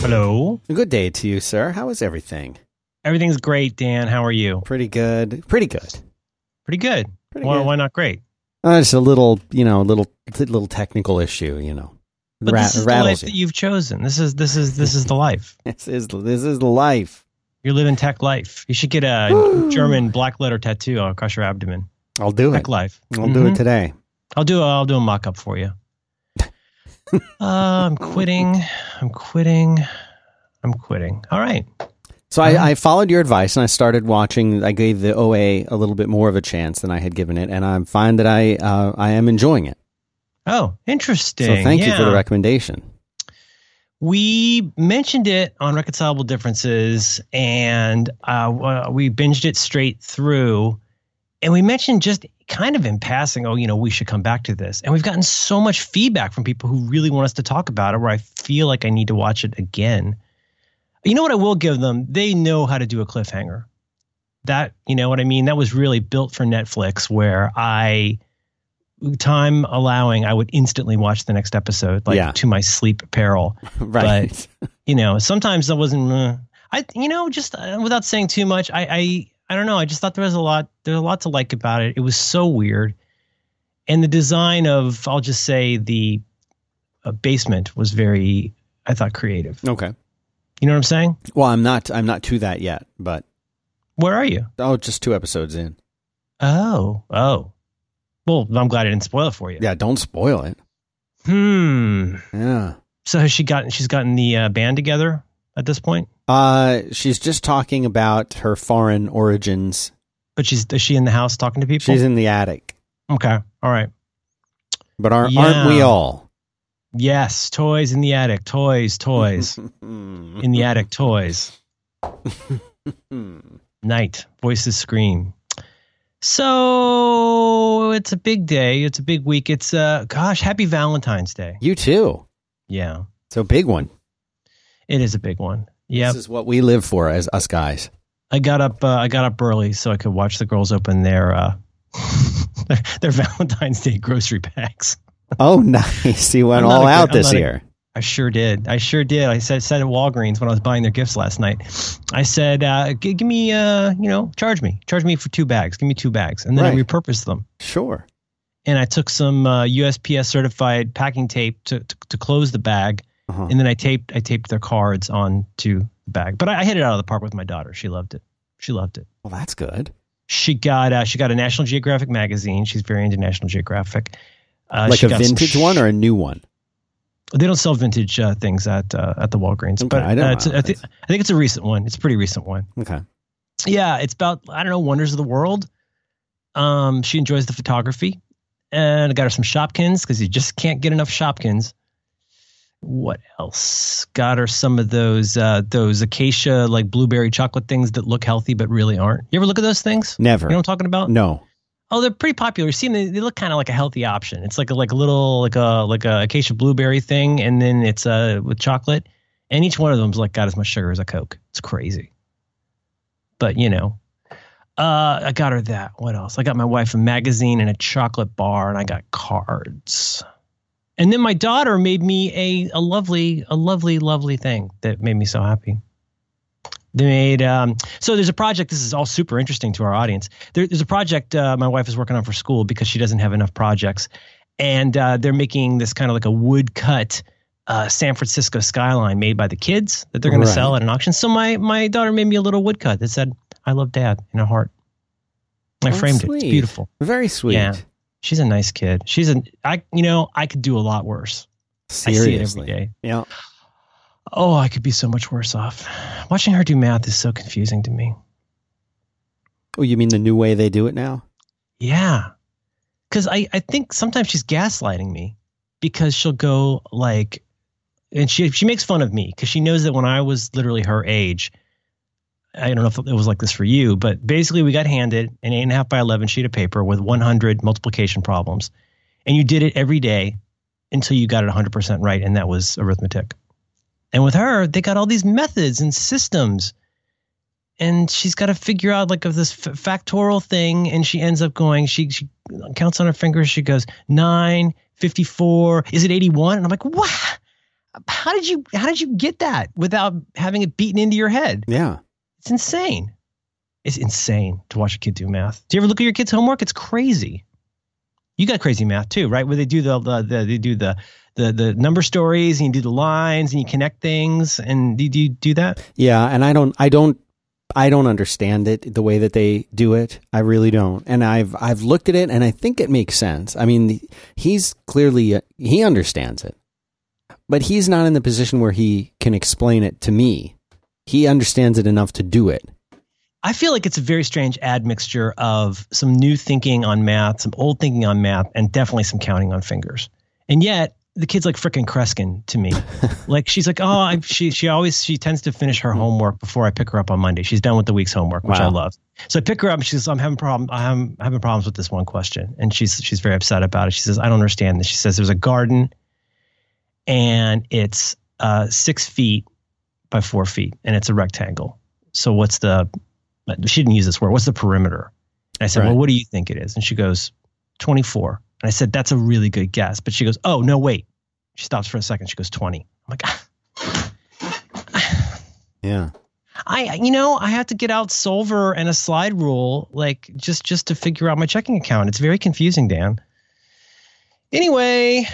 Hello. Good day to you, sir. How is everything? Everything's great, Dan. How are you? Pretty good. Pretty good. Pretty good. Pretty why, good. why not great? Uh, just a little, you know, a little, little technical issue. You know, But Ra- this is the life rattles that you. you've chosen. This is this is this is the life. This is this is the life. You're living tech life. You should get a German black letter tattoo across your abdomen. I'll do it. Tech life. I'll do Mhm. it today. I'll do a, I'll do a mock up for you. Uh, I'm quitting. I'm quitting. I'm quitting. All right. So I, I followed your advice and I started watching. I gave the OA a little bit more of a chance than I had given it, and I find that I uh, I am enjoying it. Oh, interesting. So thank you for the recommendation. We mentioned it on Reconcilable Differences, and uh, we binged it straight through. And we mentioned just kind of in passing, oh, you know, we should come back to this. And we've gotten so much feedback from people who really want us to talk about it, where I feel like I need to watch it again. You know what I will give them? They know how to do a cliffhanger. That, you know what I mean? That was really built for Netflix, where I, time allowing, I would instantly watch the next episode, like Yeah. to my sleep peril right. But, you know sometimes i wasn't uh, i you know just uh, without saying too much i i i don't know i just thought there was a lot there's a lot to like about it it was so weird and the design of i'll just say the uh, basement was very i thought creative okay. you know what i'm saying Well, I'm not. I'm not to that yet, but where are you oh, just two episodes in. oh oh well i'm glad i didn't spoil it for you Yeah, don't spoil it. hmm Yeah. so has she gotten she's gotten the uh, band together at this point Uh, she's just talking about her foreign origins. but she's is she in the house talking to people She's in the attic, okay all right but aren't, aren't we all? Yes, toys in the attic. Toys, toys in the attic. Toys. Night. Voices scream. So it's a big day. It's a big week. It's uh, gosh, happy Valentine's Day. You too. Yeah, So big one. it is a big one. Yeah, This is what we live for as us guys. I got up. Uh, I got up early so I could watch the girls open their uh, their Valentine's Day grocery bags. Oh, nice. You went all a out I'm this year. I sure did. I sure did. I said said at Walgreens when I was buying their gifts last night. I said, uh, g- "Give me, uh, you know, charge me, charge me for two bags. Give me two bags." And then I repurposed them. Sure. And I took some uh, USPS certified packing tape to, to to close the bag, Uh-huh. and then I taped I taped their cards onto the bag. But I, I hit it out of the park with my daughter. She loved it. She loved it. Well, that's good. She got uh, she got a National Geographic magazine. She's very into National Geographic. Uh, like she a got vintage sh- one or a new one? They don't sell vintage uh, things at uh, at the Walgreens, Okay, but I don't uh, know. I, think, I think it's a recent one. It's a pretty recent one. Okay. Yeah, it's about I don't know wonders of the world. Um, she enjoys the photography, and I got her some Shopkins because you just can't get enough Shopkins. What else? Got are some of those uh, those acacia like blueberry chocolate things that look healthy but really aren't. You ever look at those things? Never. You know what I'm talking about? no. Oh, they're pretty popular. You see, they, they look kind of like a healthy option. It's like a, like a little like a like a acacia blueberry thing, and then it's uh with chocolate, and each one of them's like got as much sugar as a Coke. It's crazy. But you know, uh, I got her that. What else? I got my wife a magazine and a chocolate bar, and I got cards. And then my daughter made me a a lovely a lovely lovely thing that made me so happy. They made um, so there's a project. This is all super interesting to our audience. There, there's a project uh, my wife is working on for school because she doesn't have enough projects, and uh, they're making this kind of like a woodcut uh, San Francisco skyline made by the kids that they're going Right. to sell at an auction. So my my daughter made me a little woodcut that said "I love Dad" in a heart. I Oh, framed it. It's beautiful. Very sweet. Yeah. She's a nice kid. She's an I you know I could do a lot worse. Seriously. I see it every day. Yeah. Oh, I could be so much worse off. Watching her do math is so confusing to me. Oh, you mean the new way they do it now? Yeah. Cause I, I think sometimes she's gaslighting me because she'll go like and she she makes fun of me because she knows that when I was literally her age, I don't know if it was like this for you, but basically we got handed an eight and a half by eleven sheet of paper with one hundred multiplication problems. And you did it every day until you got it 100% right, and that was arithmetic. And with her, they got all these methods and systems and she's got to figure out like of this f- factorial thing and she ends up going she she counts on her fingers she goes 9 54 is it 81 and i'm like what how did you how did you get that without having it beaten into your head? Yeah. It's insane. It's insane to watch a kid do math. Do you ever look at your kid's homework? It's crazy. You got crazy math too, right? Where they do the, the, the they do the the the number stories and you do the lines and you connect things and do, you do that? Yeah, and I don't I don't I don't understand it the way that they do it. I really don't. And I've I've looked at it and I think it makes sense. I mean, he's clearly he understands it. But he's not in the position where he can explain it to me. He understands it enough to do it. I feel like it's a very strange admixture of some new thinking on math, some old thinking on math, and definitely some counting on fingers. And yet, the kid's like freaking Kreskin to me. like she's like, oh, I, she she always she tends to finish her homework before I pick her up on Monday. She's done with the week's homework, which wow. I love. So I pick her up. and She says, I'm having problem. I'm having problems with this one question, and she's she's very upset about it. She says, I don't understand this. She says, there's a garden, and it's uh, six feet by four feet, and it's a rectangle. So what's the she didn't use this word. What's the perimeter? And I said, right. well, what do you think it is? And she goes, 24. And I said, that's a really good guess. But she goes, oh, no, wait. She stops for a second. She goes, 20. I'm like, yeah. I, you know, I have to get out Solver and a slide rule, like just just to figure out my checking account. It's very confusing, Dan. Anyway,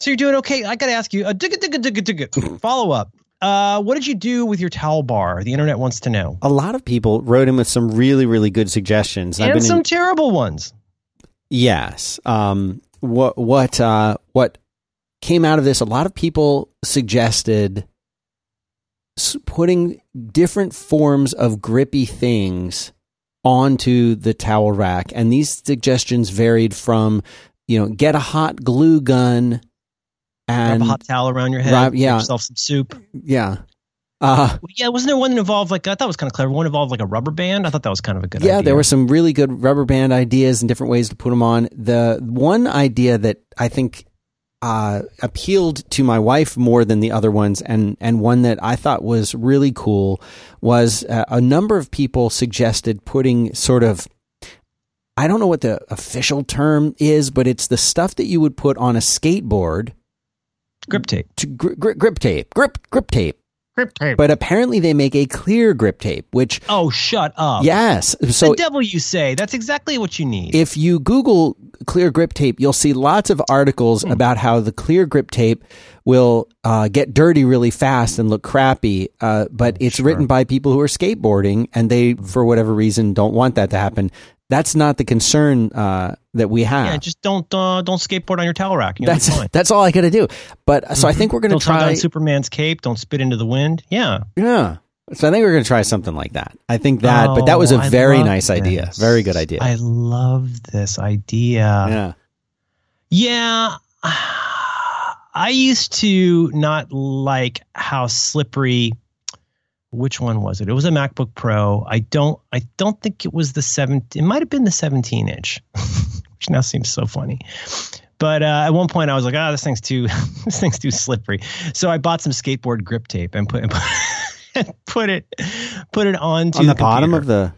so you're doing okay. I got to ask you a digga digga digga digga follow up. Uh, what did you do with your towel bar? The internet wants to know. A lot of people wrote in with some really, really good suggestions, and some in, terrible ones. Yes. Um, what what uh, what came out of this? A lot of people suggested putting different forms of grippy things onto the towel rack, and these suggestions varied from you know get a hot glue gun and wrap a hot towel around your head. Wrap, yeah, yourself some soup. Yeah. Uh, yeah, wasn't there one that involved like I thought it was kind of clever. One involved like a rubber band. I thought that was kind of a good. Idea. Yeah, idea. there were some really good rubber band ideas and different ways to put them on. The one idea that I think uh, appealed to my wife more than the other ones, and and one that I thought was really cool was uh, a number of people suggested putting sort of. I don't know what the official term is, but it's the stuff that you would put on a skateboard grip tape. Grip, grip, grip tape. Grip grip tape. Grip tape. But apparently they make a clear grip tape, which Oh, shut up. Yes. So the devil you say. That's exactly what you need. If you Google clear grip tape, you'll see lots of articles mm. about how the clear grip tape will uh, get dirty really fast and look crappy. Uh, but it's sure. written by people who are skateboarding, and they, for whatever reason, don't want that to happen. That's not the concern uh, that we have. Yeah, just don't uh, don't skateboard on your towel rack. that's that's all I got to do. But so mm-hmm. I think we're going to try Superman's cape. Don't spit into the wind. Yeah, yeah. So I think we're going to try something like that. I think that, oh, but that was a oh, very nice this. idea. Very good idea. I love this idea. Yeah, yeah. I used to not like how slippery which one was it? It was a MacBook Pro. I don't I don't think it was the 7 it might have been the 17 inch, which now seems so funny. But uh, at one point I was like, ah, oh, this thing's too this thing's too slippery. So I bought some skateboard grip tape and put and put, and put it put it onto on the, the bottom of the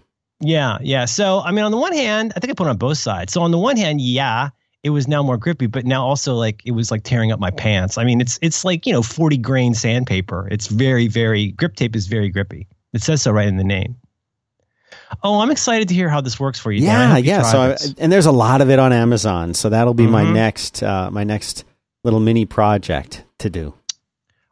yeah, yeah. So I mean, on the one hand, I think I put it on both sides. So on the one hand, yeah, it was now more grippy, but now also like it was like tearing up my pants. I mean, it's it's like you know forty grain sandpaper. It's very very grip tape is very grippy. It says so right in the name. Oh, I'm excited to hear how this works for you. Yeah, yeah. So I, and there's a lot of it on Amazon, so that'll be mm-hmm. my next uh, my next little mini project to do.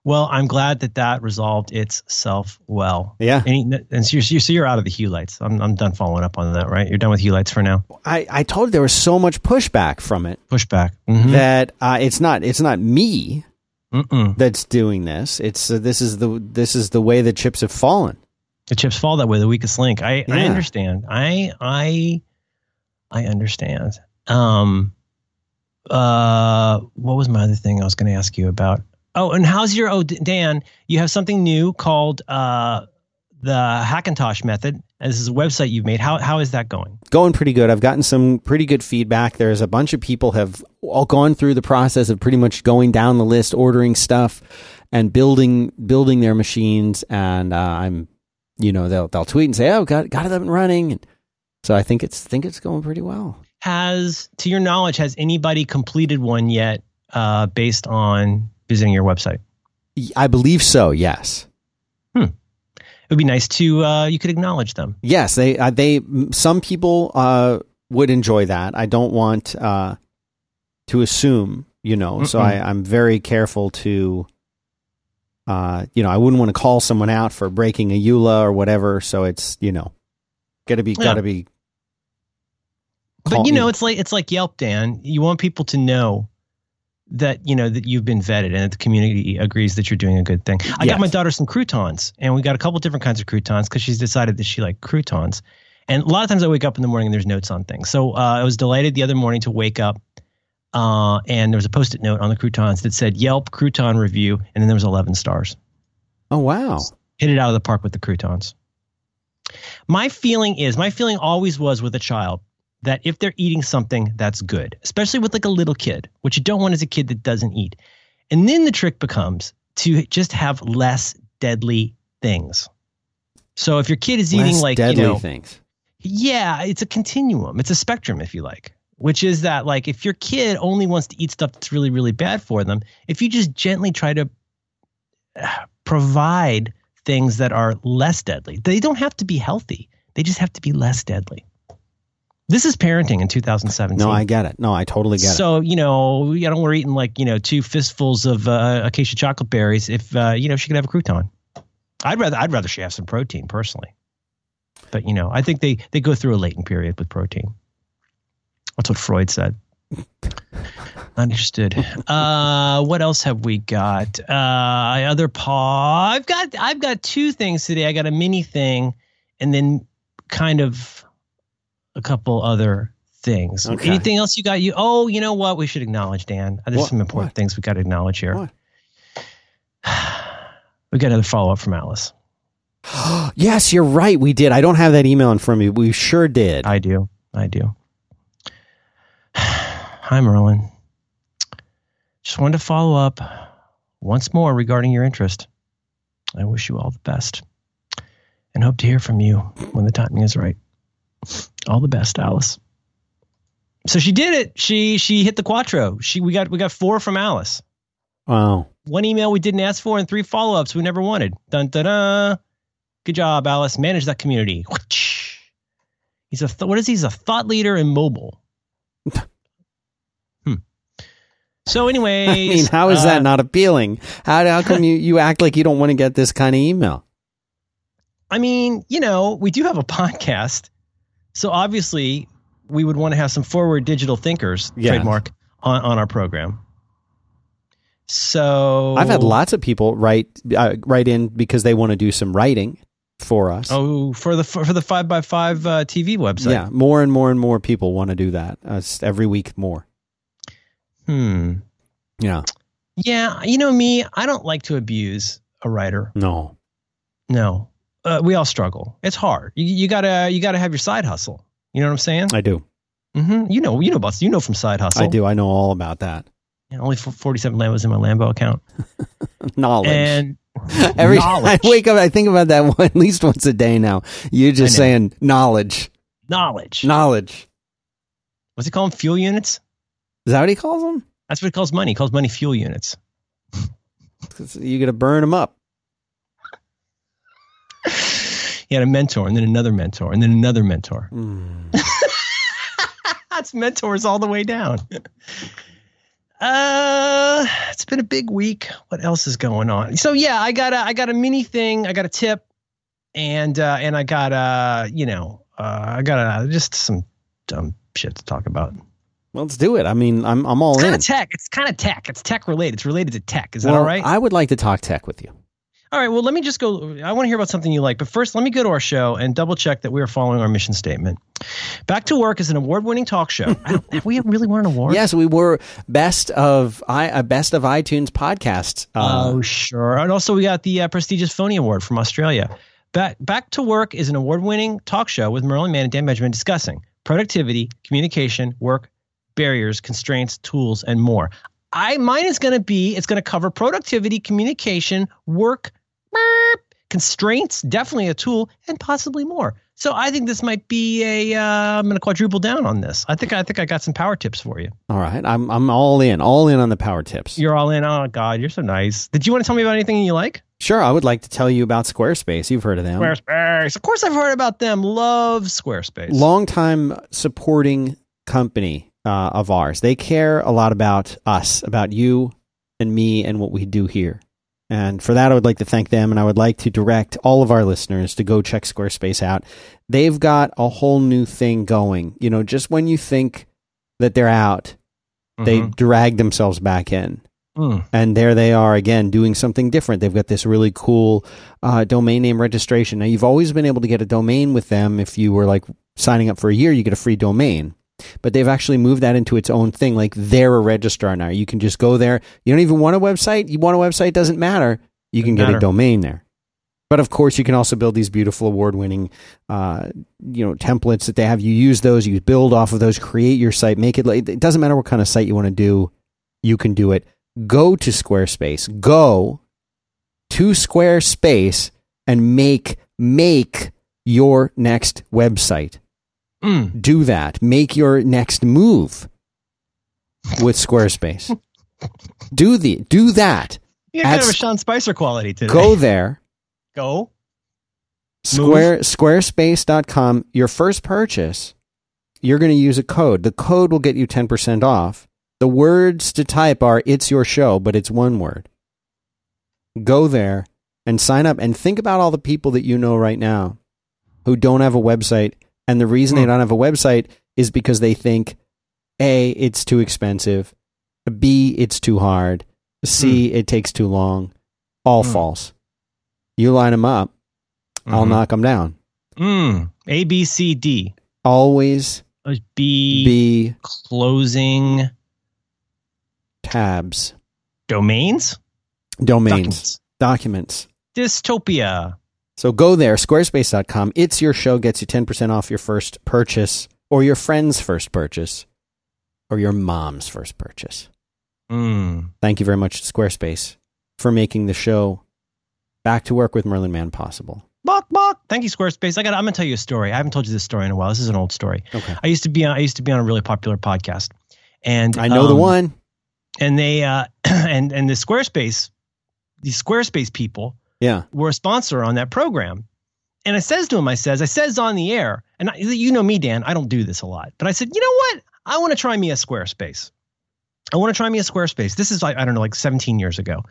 Well, I'm glad that that resolved itself well. Yeah. And, and so, you're, so you're out of the Hue lights. I'm, I'm done following up on that, right? You're done with Hue lights for now. I, I told you there was so much pushback from it. Pushback. Mm-hmm. That uh, it's not it's not me Mm-mm. that's doing this. It's uh, this is the this is the way the chips have fallen. The chips fall that way. The weakest link. I yeah. I understand. I I I understand. Um. Uh. What was my other thing I was going to ask you about? Oh, and how's your oh Dan? You have something new called uh, the Hackintosh method. And This is a website you've made. How how is that going? Going pretty good. I've gotten some pretty good feedback. There's a bunch of people have all gone through the process of pretty much going down the list, ordering stuff, and building building their machines. And uh, I'm, you know, they'll they'll tweet and say, "Oh, got got it up and running." And so I think it's think it's going pretty well. Has, to your knowledge, has anybody completed one yet uh, based on visiting your website? I believe so. Yes. It would be nice to uh, you could acknowledge them. Yes, they uh, they some people uh, would enjoy that. I don't want uh, to assume, you know. So Mm-mm. I, I'm very careful to, uh, you know, I wouldn't want to call someone out for breaking a EULA or whatever. So it's you know, got to be Yeah. got to be. But you know, it's like it's like Yelp, Dan. You want people to know that you know that you've been vetted and that the community agrees that you're doing a good thing. I Yes. got my daughter some croutons, and we got a couple different kinds of croutons because she's decided that she liked croutons. And a lot of times I wake up in the morning and there's notes on things. So uh, I was delighted the other morning to wake up uh, and there was a post-it note on the croutons that said Yelp crouton review, and then there was 11 stars. oh wow, hit it out of the park with the croutons. My feeling is, my feeling always was with a child that if they're eating something that's good, especially with like a little kid, what you don't want is a kid that doesn't eat. And then the trick becomes to just have less deadly things. So if your kid is eating like deadly you know, things. yeah, it's a continuum. It's a spectrum, if you like, which is that like if your kid only wants to eat stuff that's really, really bad for them, if you just gently try to provide things that are less deadly, they don't have to be healthy. They just have to be less deadly. This is parenting in 2017. No, I get it. No, I totally get it. so you know, I don't we're eating like you know two fistfuls of uh, acacia chocolate berries. If uh, you know, she could have a crouton. I'd rather I'd rather she have some protein personally. But you know, I think they they go through a latent period with protein. That's what Freud said. Interested. Uh, what else have we got? Uh, other paw. I've got I've got two things today. I got a mini thing, and then kind of a couple other things. Okay. Anything else you got? You oh, you know what? We should acknowledge Dan. There's What? some important What? things we got to acknowledge here. What? we got another follow up from Alice. yes, you're right. We did. I don't have that email in front of me. We sure did. I do. I do. Hi, Merlin. Just wanted to follow up once more regarding your interest. I wish you all the best and hope to hear from you when the timing is right. All the best, Alice. So she did it. She she hit the quattro. She we got we got four from Alice. wow. One email we didn't ask for and three follow-ups we never wanted. Dun dun dun. Good job, Alice. Manage that community. He's a th- what is he? He's a thought leader in mobile. hmm. So, anyways, I mean, how is uh, that not appealing? How how come you, you act like you don't want to get this kind of email? I mean, you know, we do have a podcast, so obviously we would want to have some forward digital thinkers Yes. trademark on, on our program. So I've had lots of people write uh, write in because they want to do some writing for us. Oh, for the for, the five by five uh, TV website. yeah, more and more and more people want to do that. Uh, every week more. Hmm. Yeah. Yeah, you know me, I don't like to abuse a writer. No. No, uh, we all struggle. It's hard. You, you gotta you gotta have your side hustle. You know what I'm saying? I do. hmm You know you know about you know from side hustle. I do. I know all about that. Yeah, only 47 Lambos in my Lambo account. Knowledge. And Every time I wake up, I think about that one at least once a day now. You're just saying knowledge. knowledge. Knowledge. What's he call them? Fuel units? Is that what he calls them? That's what he calls money. He calls money fuel units. You're going to burn them up. He had a mentor and then another mentor and then another mentor. Hmm. That's mentors all the way down. Uh, it's been a big week. What else is going on? So yeah, I got a I got a mini thing. I got a tip, and uh, and I got uh you know uh, I got a, just some dumb shit to talk about. Well, let's do it. I mean, I'm I'm all It's kind in. of tech. It's kind of tech. It's tech related. It's related to tech. Is that all right? I would like to talk tech with you. All right. Well, let me just go. I want to hear about something you like, but first, let me go to our show and double check that we are following our mission statement. Back to Work is an award-winning talk show. Have we really won an award? Yes, we were best of i a best of iTunes podcast. Uh, oh, sure. And also, we got the uh, prestigious Phony Award from Australia. Back Back to Work is an award-winning talk show with Merlin Mann and Dan Benjamin discussing productivity, communication, work barriers, constraints, tools, and more. I mine is going to be it's going to cover productivity, communication, work, constraints, definitely a tool, and possibly more. So I think this might be a. Uh, I'm going to quadruple down on this. I think I think I got some power tips for you. All right, I'm I'm all in, all in on the power tips. You're all in. Oh God, you're so nice. Did you want to tell me about anything you like? Sure, I would like to tell you about Squarespace. You've heard of them. Squarespace. Of course, I've heard about them. Love Squarespace. Long time supporting company uh, of ours. They care a lot about us, about you and me, and what we do here. And for that, I would like to thank them. And I would like to direct all of our listeners to go check Squarespace out. They've got a whole new thing going. You know, just when you think that they're out, they Mhm. drag themselves back in. Mm. And there they are again doing something different. They've got this really cool uh, domain name registration. Now, you've always been able to get a domain with them if you were like signing up for a year, you get a free domain. But they've actually moved that into its own thing. Like they're a registrar now. You can just go there. You don't even want a website. You want a website, doesn't matter. You can get a domain there. But of course, you can also build these beautiful award-winning, uh, you know, templates that they have. You use those. You build off of those. Create your site. Make it. like It doesn't matter what kind of site you want to do. You can do it. Go to Squarespace. Go to Squarespace and make make your next website. Mm. Do that. Make your next move with Squarespace. do the do that. You got kind Add of a Sean Spicer quality today. Go there. Go. Square squarespace.com your first purchase you're going to use a code the code will get you 10% off the words to type are it's your show but it's one word go there and sign up and think about all the people that you know right now who don't have a website and the reason they Hmm. don't have a website is because they think a it's too expensive b it's too hard c it takes too long all Hmm. false you line them up I'll Mhm. knock them down. Mm. A B C D. Always Uh, B, be closing tabs, domains. domains, Documents. documents. Dystopia. So go there, squarespace.com. It's your show gets you 10% off your first purchase or your friend's first purchase or your mom's first purchase. Mm. Thank you very much, Squarespace, for making the show Back to Work with Merlin Mann possible. Bok bok. Thank you, Squarespace. I got. I'm gonna tell you a story. I haven't told you this story in a while. This is an old story. Okay. I used to be on. I used to be on a really popular podcast, and I know the um, one. And they uh, and and the Squarespace, these Squarespace people Yeah. were a sponsor on that program. And I says to him, I says, I says on the air, and I, you know me, Dan, I don't do this a lot, but I said, you know what? I want to try me a Squarespace. I want to try me a Squarespace. This is like I don't know, like 17 years ago.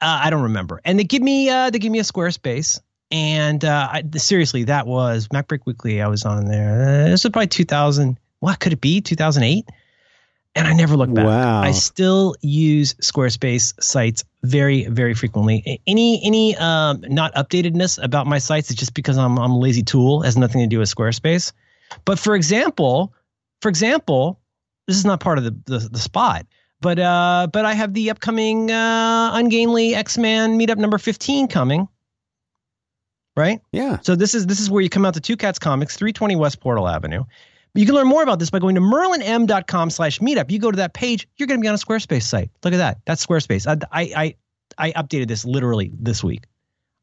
Uh, I don't remember. And they give me uh, they give me a Squarespace. And uh, I, seriously, that was MacBreak Weekly. I was on there. This was probably 2000. What could it be? 2008. And I never look back. Wow. I still use Squarespace sites very, very frequently. Any any um, not updatedness about my sites is just because I'm I'm a lazy tool. It has nothing to do with Squarespace. But for example, for example, this is not part of the the, the spot. But uh, but I have the upcoming uh, Ungainly X-Men meetup number 15 coming. Right. Yeah. So this is this is where you come out to Two Cats Comics, 320 West Portal Avenue. You can learn more about this by going to merlinm.com slash meetup. You go to that page, you're going to be on a Squarespace site. Look at that. That's Squarespace. I, I, I, I updated this literally this week.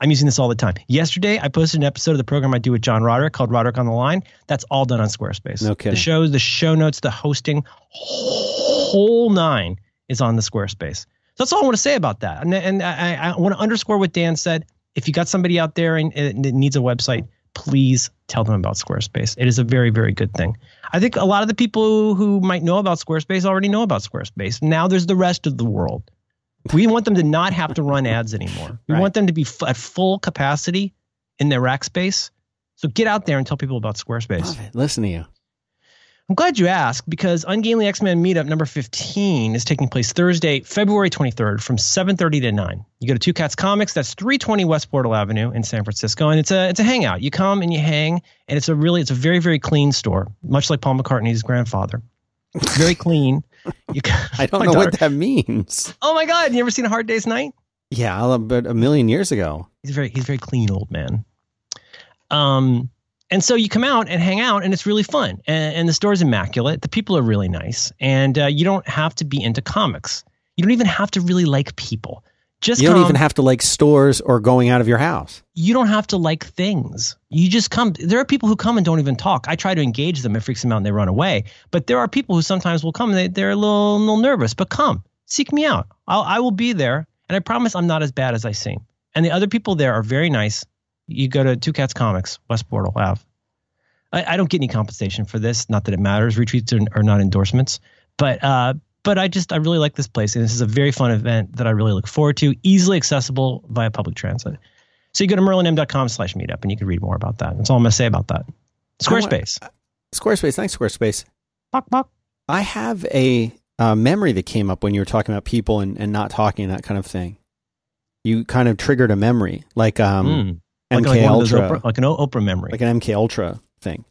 I'm using this all the time. Yesterday, I posted an episode of the program I do with John Roderick called Roderick on the Line. That's all done on Squarespace. Okay. The shows, the show notes, the hosting, whole nine is on the Squarespace. So that's all I want to say about that. And, and I, I want to underscore what Dan said. If you got somebody out there and, and that needs a website, please tell them about Squarespace. It is a very, very good thing. I think a lot of the people who might know about Squarespace already know about Squarespace. Now there's the rest of the world. We want them to not have to run ads anymore. We Right. want them to be f- at full capacity in their rack space. So get out there and tell people about Squarespace. Listen to you. I'm glad you asked because Ungainly X-Men Meetup number 15 is taking place Thursday, February 23rd from 7:30 to 9. You go to Two Cats Comics, that's 320 West Portal Avenue in San Francisco, and it's a it's a hangout. You come and you hang, and it's a really it's a very very clean store, much like Paul McCartney's grandfather. Very clean. You I don't know daughter- what that means. Oh my God! You ever seen A Hard Day's Night? Yeah, but a million years ago. He's very he's very clean old man. Um, and so you come out and hang out, and it's really fun. And, and the store's immaculate. The people are really nice, and uh, you don't have to be into comics. You don't even have to really like people. Just You don't come. even have to like stores or going out of your house. you don't have to like things. You just come. There are people who come and don't even talk. I try to engage them. It freaks them out and they run away. But there are people who sometimes will come and they, they're a little, little nervous. But come, seek me out. I'll, I will be there. And I promise I'm not as bad as I seem. And the other people there are very nice. You go to Two Cats Comics, West Portal Ave. I, I don't get any compensation for this. Not that it matters. Retweets are, are not endorsements. But uh, but I just I really like this place, and this is a very fun event that I really look forward to. Easily accessible via public transit. So you go to merlinm.com slash meetup and you can read more about that. That's all I'm going to say about that. Squarespace. Squarespace, thanks Squarespace. Bok, bok. I have a uh, memory that came up when you were talking about people and, and not talking that kind of thing. You kind of triggered a memory, like um, Mm. MK Like, like, one of those Ultra, Oprah, like an Oprah memory. like an MK Ultra thing.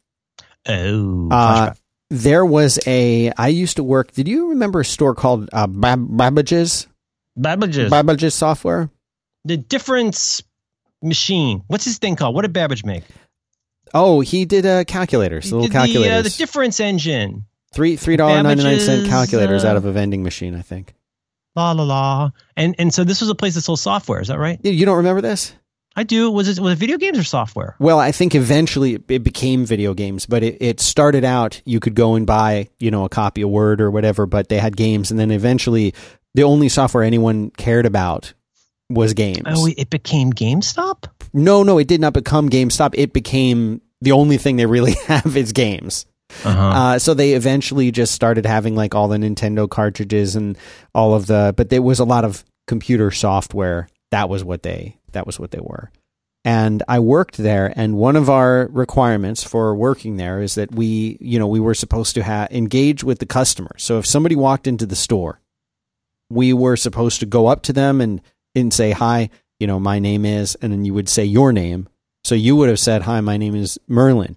oh, Uh. There was a. I used to work. Did you remember a store called uh, Bab- Babbage's? Babbage's. Babbage's software. the difference machine. What's his thing called? What did Babbage make? Oh, he did uh, calculators, He little did the, uh, calculators. the difference engine. three three dollar ninety nine cent calculators uh, out of a vending machine. I think. La la la. And and so this was a place that sold software. Is that right? You don't remember this? I do. Was it was it video games or software? Well, I think eventually it- became video games, but it, it started out you could go and buy, you know, a copy of Word or whatever, but they had games, and then eventually the only software anyone cared about was games. Oh, it became GameStop. no, no, it did not become GameStop. It became the only thing they really have is games. Uh-huh. Uh, so they eventually just started having like all the Nintendo cartridges and all of the, but there was a lot of computer software. That was what they, that was what they were. And I worked there, and one of our requirements for working there is that we, you know, we were supposed to have engage with the customer. So if somebody walked into the store, we were supposed to go up to them and and say hi. You know, my name is, and then you would say your name. So you would have said, "Hi, my name is Merlin."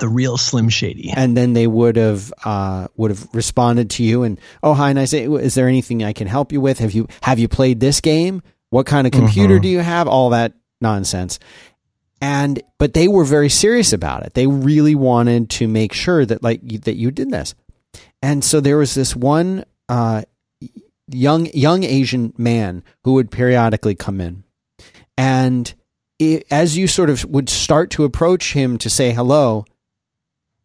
the real Slim Shady. and then they would have uh, would have responded to you and oh hi nice is there anything I can help you with have you have you played this game what kind of computer Mhm. do you have? All that nonsense. And but they were very serious about it. They really wanted to make sure that like you, that you did this. And so there was this one uh, young young Asian man who would periodically come in. And it, as you sort of would start to approach him to say hello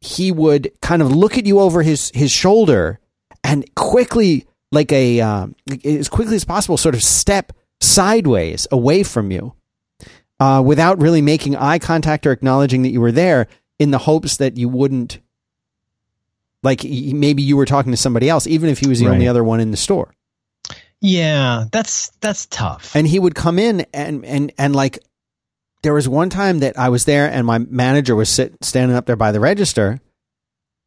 he would kind of look at you over his his shoulder and quickly like a um, as quickly as possible sort of step sideways away from you uh, without really making eye contact or acknowledging that you were there in the hopes that you wouldn't like maybe you were talking to somebody else even if he was the only other one in the store Yeah, that's that's tough. and he would come in and and and like there was one time that I was there and my manager was sit, standing up there by the register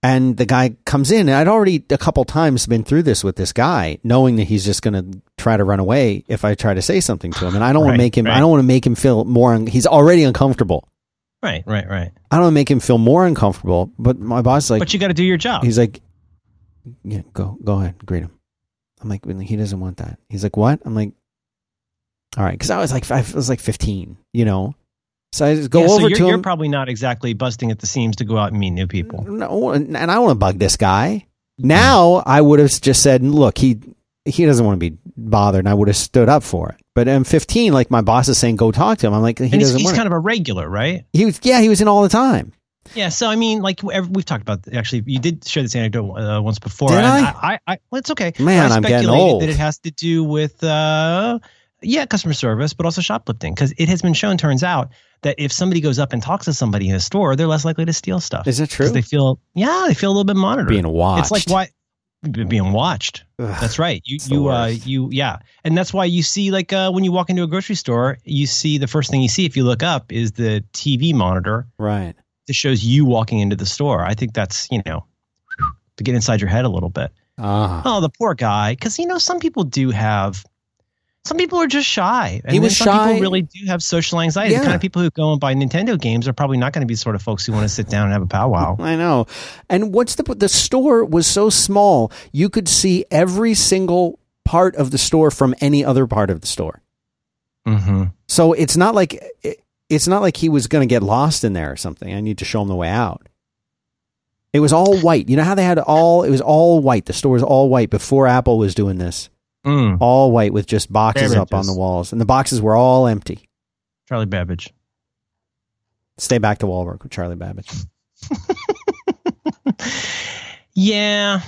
and the guy comes in and I'd already a couple times been through this with this guy knowing that he's just going to try to run away if I try to say something to him and I don't want to make him I don't want to make him feel more un- he's already uncomfortable right, right, right. I don't want to make him feel more uncomfortable but my boss is like but you got to do your job. He's like, yeah, go go ahead, greet him. I'm like, he doesn't want that. He's like, what? I'm like, all right, because I was like, I was like 15, you know. So I just go Yeah, so over you're, to you're probably not exactly busting at the seams to go out and meet new people. no, and and I want to bug this guy. Now I would have just said, look, he he doesn't want to be bothered, and I would have stood up for it. But I'm 15, like my boss is saying, go talk to him. I'm like, he and he's, doesn't he's kind of a regular, right? he was, yeah, he was in all the time. Yeah. So I mean, like we've talked about. Actually, you did share this anecdote uh, once before. Did and I? I, I, well, it's okay. Man, I I'm getting old. That it has to do with, uh, yeah, customer service, but also shoplifting, because it has been shown. Turns out that if somebody goes up and talks to somebody in a store, they're less likely to steal stuff. Is that true? They feel, yeah, they feel a little bit monitored. Being watched. It's like why being watched. Ugh. That's right. You you uh you yeah. And that's why you see like uh when you walk into a grocery store, you see the first thing you see if you look up is the TV monitor right. that shows you walking into the store. I think that's, you know, to get inside your head a little bit. Ah. Oh, the poor guy cuz you know some people do have some people are just shy. And He was some shy. people really do have social anxiety. The kind of people who go and buy Nintendo games are probably not going to be sort of folks who want to sit down and have a powwow. I know. And what's the the store was so small, you could see every single part of the store from any other part of the store. mm-hmm. So it's not like it, it's not like he was going to get lost in there or something. I need to show him the way out. It was all white. You know how they had all it was all white. The store was all white before Apple was doing this. Mm, all white with just boxes up on the walls, and the boxes were all empty. Charlie Babbage. Stay back to Wahlberg with Charlie Babbage. Yeah.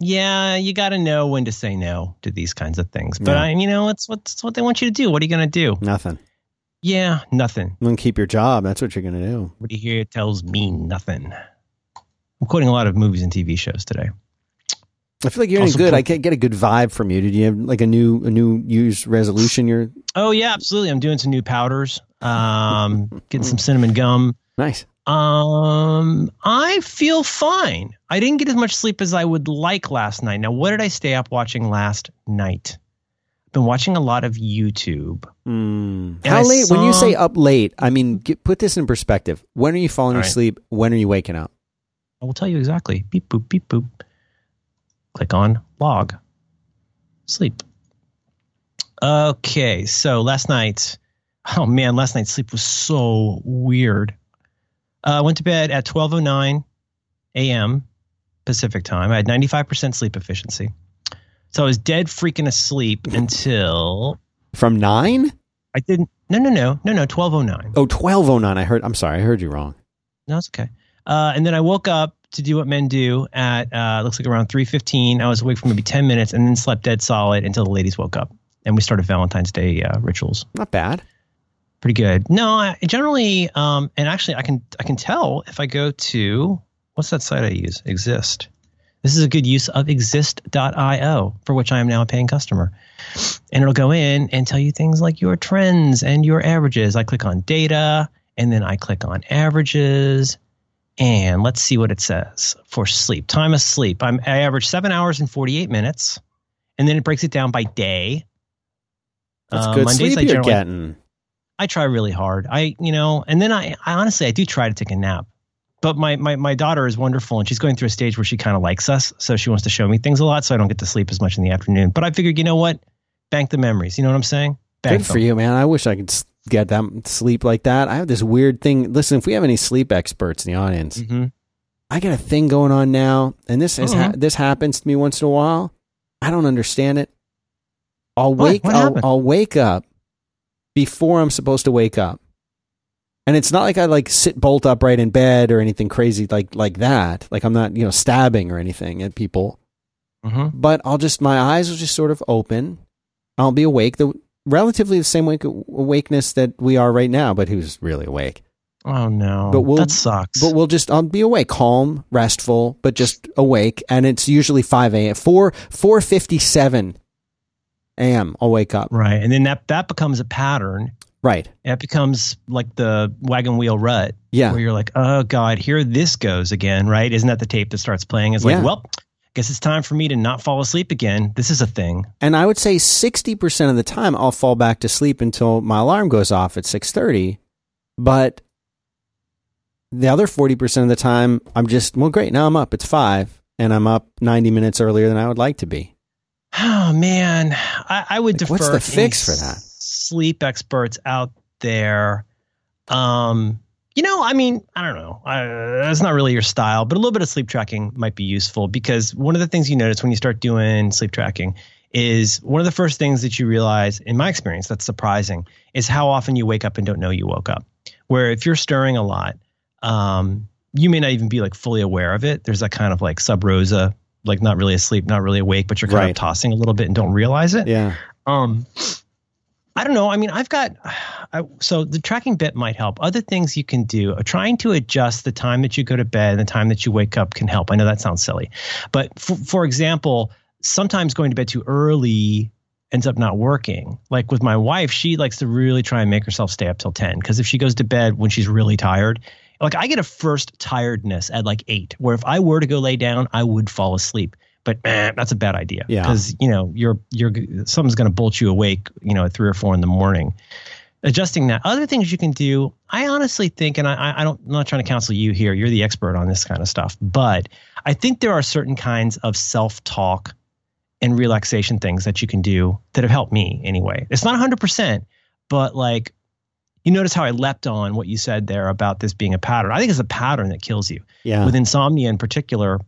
Yeah, you got to know when to say no to these kinds of things. But Yeah. I, you know, it's what, it's what they want you to do. What are you going to do? Nothing. Yeah, nothing. I'm gonna keep your job. That's what you're gonna do. What you hear tells me nothing. I'm quoting a lot of movies and TV shows today. I feel like you're Also doing good. put- I can't get a good vibe from you. Did you have like a new a new use resolution? You're Oh yeah, absolutely. I'm doing some new powders. Um, getting some cinnamon gum. nice. Um, I feel fine. I didn't get as much sleep as I would like last night. Now, what did I stay up watching last night? I've Been watching a lot of YouTube. Mm. How I late? When you say up late, I mean get, put this in perspective. When are you falling All right. asleep? When are you waking up? I will tell you exactly. Beep boop beep boop. Click on log. Sleep. Okay, so last night, oh man, last night's sleep was so weird. Uh, I went to bed at 12:09 a.m. Pacific time. I had 95% sleep efficiency. So I was dead freaking asleep until From nine? I didn't. No, no, no, no, no. 12:09. Oh, 1209. I heard. I'm sorry. I heard you wrong. No, it's okay. Uh, and then I woke up to do what men do at uh, looks like around three fifteen. I was awake for maybe ten minutes and then slept dead solid until the ladies woke up and we started Valentine's Day uh, rituals. Not bad. Pretty good. No, I generally, um, and actually, I can I can tell if I go to what's that site I use? Exist. This is a good use of exist.io, for which I am now a paying customer. And it'll go in and tell you things like your trends and your averages. I click on data and then I click on averages. And let's see what it says for sleep. Time of sleep. I'm, I average seven hours and 48 minutes. And then it breaks it down by day. That's Uh, good Mondays sleep I you're getting. I try really hard. I, you know, and then I, I honestly, I do try to take a nap. But my, my, my daughter is wonderful and she's going through a stage where she kind of likes us. So she wants to show me things a lot. So I don't get to sleep as much in the afternoon. But I figured, you know what? Bank the memories. You know what I'm saying? Bank Good for you, man. I wish I could get that sleep like that. I have this weird thing. Listen, if we have any sleep experts in the audience, hmm I got a thing going on now, and this is ha- Mhm. this happens to me once in a while. I don't understand it. I'll wake. I'll. I'll wake up before I'm supposed to wake up, and it's not like I like sit bolt upright in bed or anything crazy like like that. Like I'm not you know stabbing or anything at people, hmm but I'll just my eyes will just sort of open. I'll be awake, the relatively the same wake, awakeness that we are right now, but who's really awake? Oh no. But we'll- that sucks. But we'll just I'll be awake, calm, restful, but just awake. And it's usually five a.m. four four fifty seven a.m. I'll wake up. right. And then that, that becomes a pattern. Right. It becomes like the wagon wheel rut Yeah. where you're like, oh God, here this goes again, right? Isn't that the tape that starts playing? It's like, Yeah. well, guess it's time for me to not fall asleep again. This is a thing. And I would say sixty percent of the time I'll fall back to sleep until my alarm goes off at six thirty. But the other forty percent of the time I'm just well great, now I'm up. It's five and I'm up ninety minutes earlier than I would like to be. Oh man, I, I would Like, defer. what's the fix for that? Sleep experts out there. Um, you know, I mean, I don't know. That's not really your style, but a little bit of sleep tracking might be useful because one of the things you notice when you start doing sleep tracking is one of the first things that you realize, in my experience, that's surprising, is how often you wake up and don't know you woke up. Where if you're stirring a lot, um, you may not even be like fully aware of it. There's that kind of like sub rosa, like not really asleep, not really awake, but you're kind Right. of tossing a little bit and don't realize it. Yeah. Um, I don't know. I mean, I've got I, so the tracking bit might help. Other things you can do, uh, trying to adjust the time that you go to bed and the time that you wake up can help. I know that sounds silly, but for, for example, sometimes going to bed too early ends up not working. Like with my wife, she likes to really try and make herself stay up till 10 because if she goes to bed when she's really tired, like I get a first tiredness at like 8 where if I were to go lay down, I would fall asleep. But eh, that's a bad idea Yeah. because you know you're you're something's going to bolt you awake, you know, at three or four in the morning. Adjusting that. Other things you can do. I honestly think, and I, I- I don't, I'm not trying to counsel you here. You're the expert on this kind of stuff, but I think there are certain kinds of self-talk and relaxation things that you can do that have helped me anyway. It's not 100%, but like you notice how I leapt on what you said there about this being a pattern. I think it's a pattern that kills you Yeah. with insomnia in particular.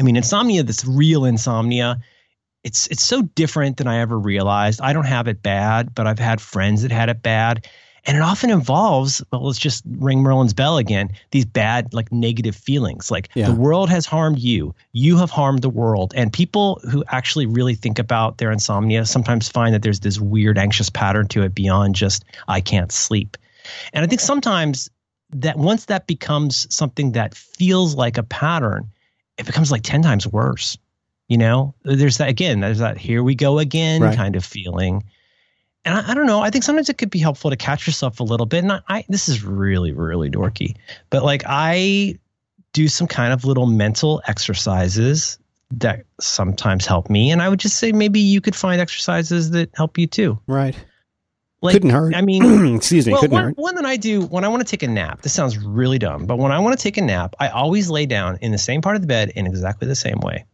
I mean, insomnia, this real insomnia, it's it's so different than I ever realized. I don't have it bad, but I've had friends that had it bad. And it often involves, well, let's just ring Merlin's bell again, these bad, like negative feelings. Like Yeah. the world has harmed you, you have harmed the world. And people who actually really think about their insomnia sometimes find that there's this weird, anxious pattern to it beyond just, I can't sleep. And I think sometimes that once that becomes something that feels like a pattern, it becomes like 10 times worse. You know, there's that again, there's that here we go again Right. kind of feeling. And I, I don't know. I think sometimes it could be helpful to catch yourself a little bit. And I, I this is really, really dorky, but like I do some kind of little mental exercises that sometimes help me. And I would just say maybe you could find exercises that help you too. Right. Like, couldn't hurt. I mean, Excuse me. well, couldn't one, hurt. one that I do when I want to take a nap. This sounds really dumb, but when I want to take a nap, I always lay down in the same part of the bed in exactly the same way,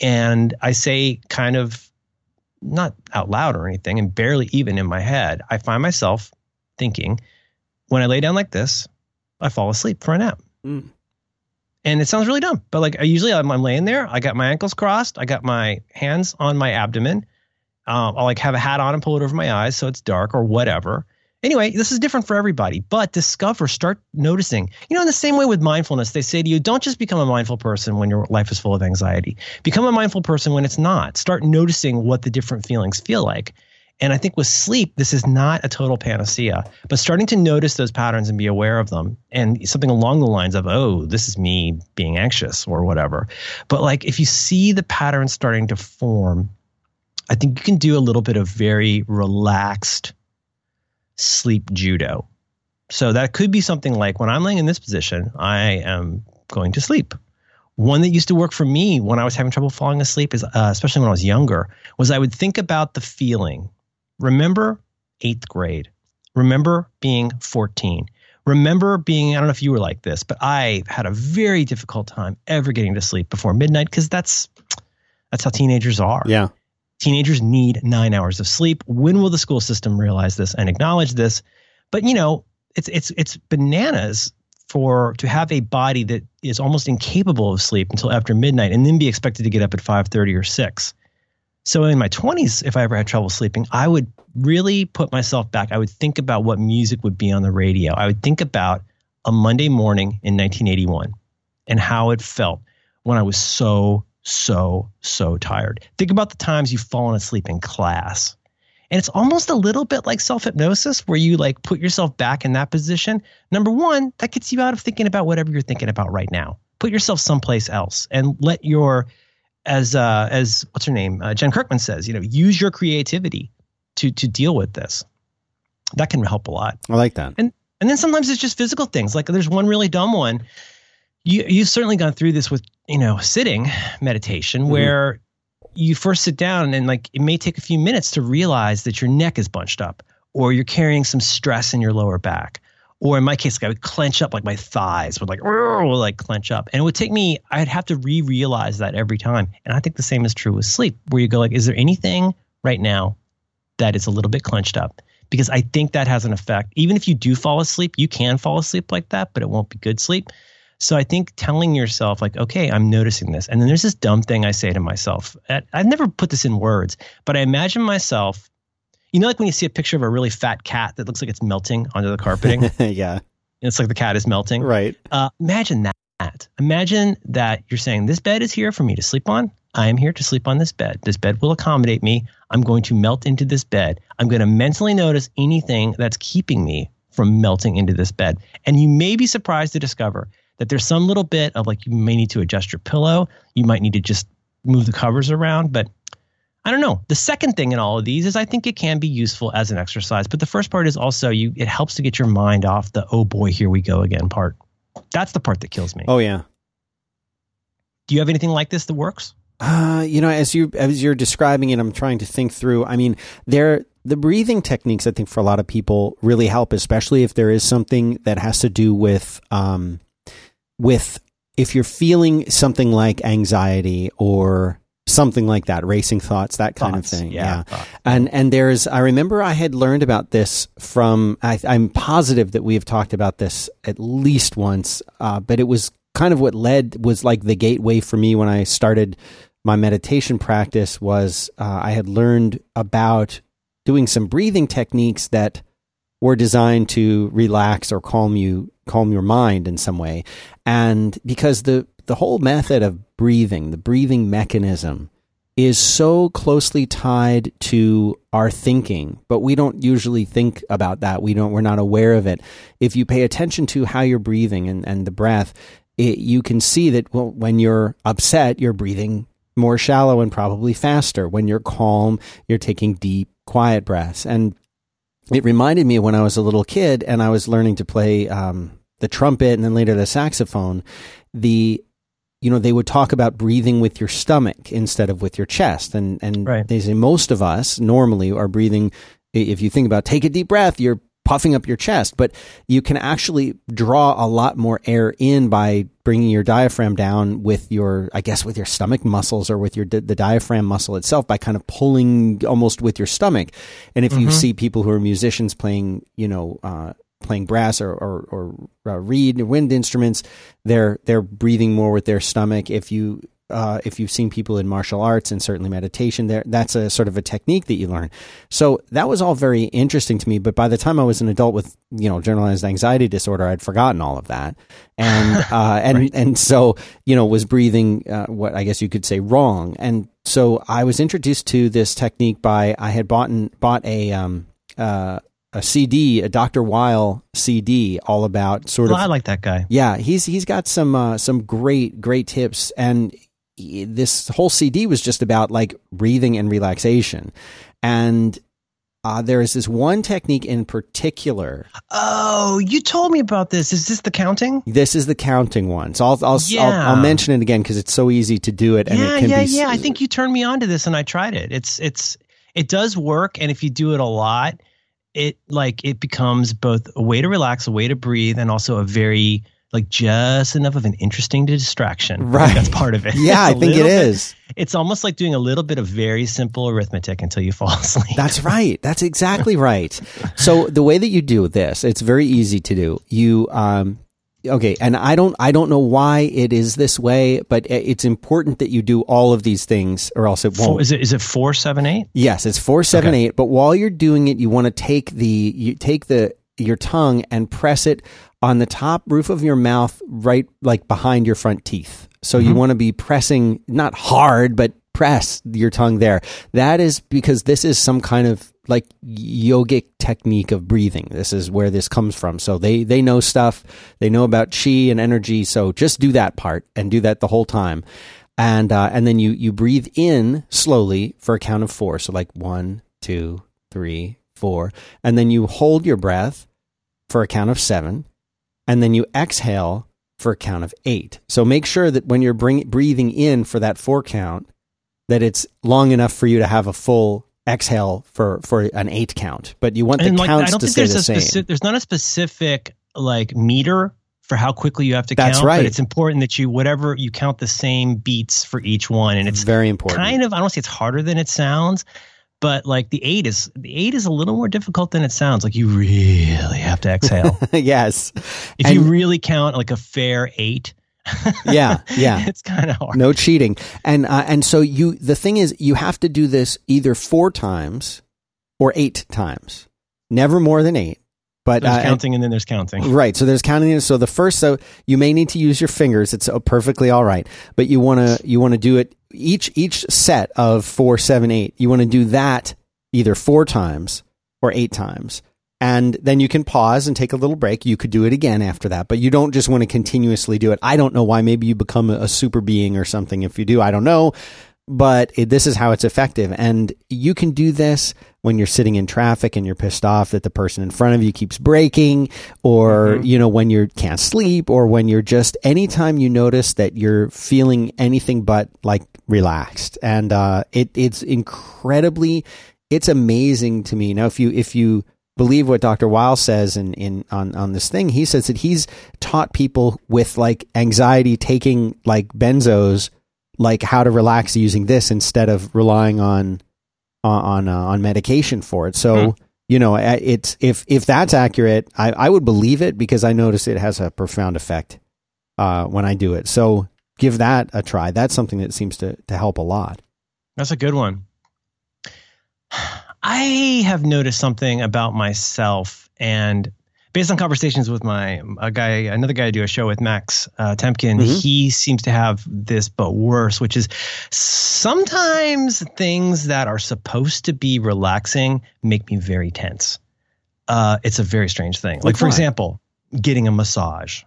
and I say kind of not out loud or anything, and barely even in my head. I find myself thinking, when I lay down like this, I fall asleep for a nap. Mm. And it sounds really dumb, but like I usually I'm, I'm laying there, I got my ankles crossed, I got my hands on my abdomen. Um, I'll like have a hat on and pull it over my eyes so it's dark or whatever. Anyway, this is different for everybody, but discover, start noticing. You know, in the same way with mindfulness, they say to you, don't just become a mindful person when your life is full of anxiety. Become a mindful person when it's not. Start noticing what the different feelings feel like. And I think with sleep, this is not a total panacea, but starting to notice those patterns and be aware of them and something along the lines of, oh, this is me being anxious or whatever. But like if you see the patterns starting to form, I think you can do a little bit of very relaxed sleep judo. So that could be something like when I'm laying in this position, I am going to sleep. One that used to work for me when I was having trouble falling asleep is, uh, especially when I was younger, was I would think about the feeling. Remember eighth grade. Remember being 14. Remember being, I don't know if you were like this, but I had a very difficult time ever getting to sleep before midnight because that's that's how teenagers are. Yeah. Teenagers need nine hours of sleep. When will the school system realize this and acknowledge this? But you know, it's it's it's bananas for to have a body that is almost incapable of sleep until after midnight and then be expected to get up at 5:30 or 6. So in my 20s if I ever had trouble sleeping, I would really put myself back. I would think about what music would be on the radio. I would think about a Monday morning in 1981 and how it felt when I was so so so tired. Think about the times you've fallen asleep in class. And it's almost a little bit like self hypnosis where you like put yourself back in that position. Number one, that gets you out of thinking about whatever you're thinking about right now. Put yourself someplace else and let your, as uh, as what's her name, uh, Jen Kirkman says, you know, use your creativity to to deal with this. That can help a lot. I like that. And and then sometimes it's just physical things. Like there's one really dumb one. You you've certainly gone through this with you know sitting meditation Mhm. where you first sit down and like it may take a few minutes to realize that your neck is bunched up or you're carrying some stress in your lower back. Or in my case, like I would clench up, like my thighs would like would like clench up, and it would take me. I'd have to re-realize that every time, and I think the same is true with sleep, where you go like, is there anything right now that is a little bit clenched up? Because I think that has an effect. Even if you do fall asleep, you can fall asleep like that, but it won't be good sleep. So I think telling yourself like, okay, I'm noticing this, and then there's this dumb thing I say to myself. I've never put this in words, but I imagine myself. You know, like when you see a picture of a really fat cat that looks like it's melting onto the carpeting. yeah. and it's like the cat is melting. Right. Uh, imagine that. Imagine that you're saying, This bed is here for me to sleep on. I am here to sleep on this bed. This bed will accommodate me. I'm going to melt into this bed. I'm going to mentally notice anything that's keeping me from melting into this bed. And you may be surprised to discover that there's some little bit of like you may need to adjust your pillow. You might need to just move the covers around. But I don't know. The second thing in all of these is I think it can be useful as an exercise. But the first part is also you it helps to get your mind off the oh boy, here we go again part. That's the part that kills me. Oh yeah. Do you have anything like this that works? Uh, you know, as you as you're describing it, I'm trying to think through. I mean, there the breathing techniques. I think for a lot of people really help, especially if there is something that has to do with um, with if you're feeling something like anxiety or something like that, racing thoughts, that kind Thoughts. of thing. Yeah. thoughts. And and there's I remember I had learned about this from I, I'm positive that we have talked about this at least once, uh, but it was kind of what led was like the gateway for me when I started my meditation practice was uh, I had learned about doing some breathing techniques that were designed to relax or calm you calm your mind in some way and because the the whole method of breathing the breathing mechanism is so closely tied to our thinking, but we don't usually think about that. We don't, we're not aware of it. If you pay attention to how you're breathing and, and the breath, it, you can see that well, when you're upset, you're breathing more shallow and probably faster. When you're calm, you're taking deep, quiet breaths. And it reminded me of when I was a little kid and I was learning to play um, the trumpet and then later the saxophone. The you know, they would talk about breathing with your stomach instead of with your chest. And, and right. they say most of us normally are breathing. If you think about take a deep breath, you're puffing up your chest, but you can actually draw a lot more air in by bringing your diaphragm down with your, I guess, with your stomach muscles or with your the diaphragm muscle itself by kind of pulling almost with your stomach. And if mm-hmm. you see people who are musicians playing, you know, uh, playing brass or or, or uh, reed wind instruments, they're they're breathing more with their stomach. If you uh, if you've seen people in martial arts and certainly meditation, there that's a sort of a technique that you learn. So that was all very interesting to me. But by the time I was an adult with you know generalized anxiety disorder, I'd forgotten all of that, and uh, and right. and so you know was breathing uh, what I guess you could say wrong. And so I was introduced to this technique by I had bought and bought a um, uh, a CD, a Dr. Weil CD, all about sort well, of. I like that guy. Yeah, he's he's got some uh, some great great tips, and this whole CD was just about like breathing and relaxation, and. Uh, there is this one technique in particular. Oh, you told me about this. Is this the counting? This is the counting one. So I'll I'll, yeah. I'll, I'll, mention it again because it's so easy to do it. And yeah, it can yeah, be, yeah. I think you turned me on to this, and I tried it. It's it's it does work, and if you do it a lot, it like it becomes both a way to relax, a way to breathe, and also a very like just enough of an interesting distraction. Right, that's part of it. Yeah, I think it is. Bit, it's almost like doing a little bit of very simple arithmetic until you fall asleep. That's right. That's exactly right. So the way that you do this, it's very easy to do. You um, okay and i don't i don't know why it is this way but it's important that you do all of these things or else it won't four, is it is it 478 yes it's 478 okay. but while you're doing it you want to take the you take the your tongue and press it on the top roof of your mouth right like behind your front teeth so mm-hmm. you want to be pressing not hard but press your tongue there that is because this is some kind of like yogic technique of breathing. This is where this comes from. So they they know stuff. They know about chi and energy. So just do that part and do that the whole time. And uh, and then you you breathe in slowly for a count of four. So like one, two, three, four, and then you hold your breath for a count of seven, and then you exhale for a count of eight. So make sure that when you're bring, breathing in for that four count, that it's long enough for you to have a full exhale for for an eight count, but you want the like, counts to stay the same. Speci- there's not a specific like meter for how quickly you have to That's count. right. But it's important that you whatever you count the same beats for each one, and it's very important. Kind of, I don't say it's harder than it sounds, but like the eight is the eight is a little more difficult than it sounds. Like you really have to exhale. yes, if and, you really count like a fair eight, yeah, yeah. It's kind of hard. No cheating. And uh, and so you the thing is you have to do this either 4 times or 8 times. Never more than 8. But there's uh, counting and then there's counting. Right. So there's counting. So the first, so you may need to use your fingers. It's uh, perfectly all right. But you want to, you want to do it each, each set of four, seven, eight. You want to do that either four times or eight times and then you can pause and take a little break. You could do it again after that, but you don't just want to continuously do it. I don't know why. Maybe you become a, super being or something. If you do, I don't know. But it, this is how it's effective. And you can do this when you're sitting in traffic and you're pissed off that the person in front of you keeps braking or, mm-hmm. you know, when you can't sleep or when you're just anytime you notice that you're feeling anything but like relaxed. And, uh, it, it's incredibly, it's amazing to me. Now, if you, if you, believe what Dr. Weil says in, in on, on this thing. He says that he's taught people with like anxiety taking like benzos, like how to relax using this instead of relying on on uh, on medication for it. So hmm. you know, it's if if that's accurate, I, I would believe it because I notice it has a profound effect uh, when I do it. So give that a try. That's something that seems to to help a lot. That's a good one. I have noticed something about myself, and based on conversations with my a guy, another guy I do a show with, Max uh, Temkin, Mhm. he seems to have this, but worse, which is sometimes things that are supposed to be relaxing make me very tense. Uh, it's a very strange thing. Like, Like for what? example, getting a massage.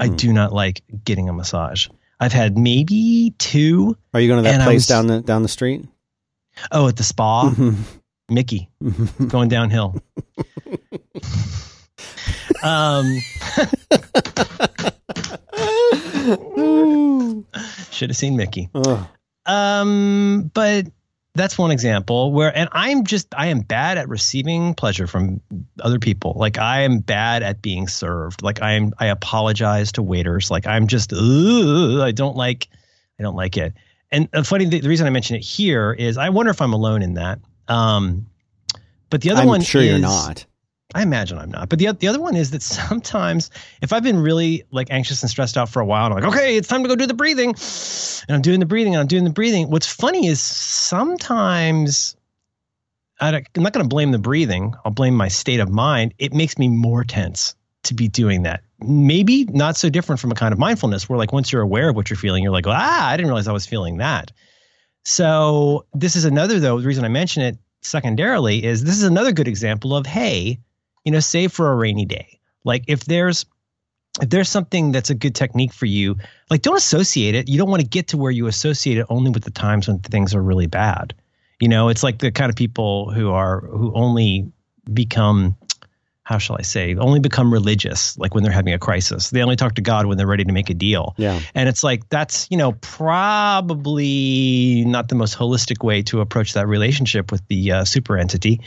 I Hmm. do not like getting a massage. I've had maybe two. Are you going to that place was- down the down the street? Oh, at the spa, Mhm. Mickey going downhill. um, should have seen Mickey. Ugh. Um, but that's one example where, and I'm just, I am bad at receiving pleasure from other people. Like I am bad at being served. Like I am, I apologize to waiters. Like I'm just, "Ugh," I don't like, I don't like it. And funny, the, the reason I mention it here is I wonder if I'm alone in that. Um, but the other one I'm one, sure you're not. I imagine I'm not. But the the other one is that sometimes if I've been really like anxious and stressed out for a while, and I'm like, okay, it's time to go do the breathing, and I'm doing the breathing and I'm doing the breathing. What's funny is sometimes I I'm not going to blame the breathing. I'll blame my state of mind. It makes me more tense to be doing that. Maybe not so different from a kind of mindfulness where like once you're aware of what you're feeling, you're like, ah, I didn't realize I was feeling that. So this is another though. The reason I mention it secondarily is this is another good example of hey, you know, save for a rainy day. Like if there's if there's something that's a good technique for you, like don't associate it. You don't want to get to where you associate it only with the times when things are really bad. You know, it's like the kind of people who are who only become how shall I say, only become religious like when they're having a crisis. They only talk to God when they're ready to make a deal. Yeah. And it's like that's, you know, probably not the most holistic way to approach that relationship with the uh, super entity,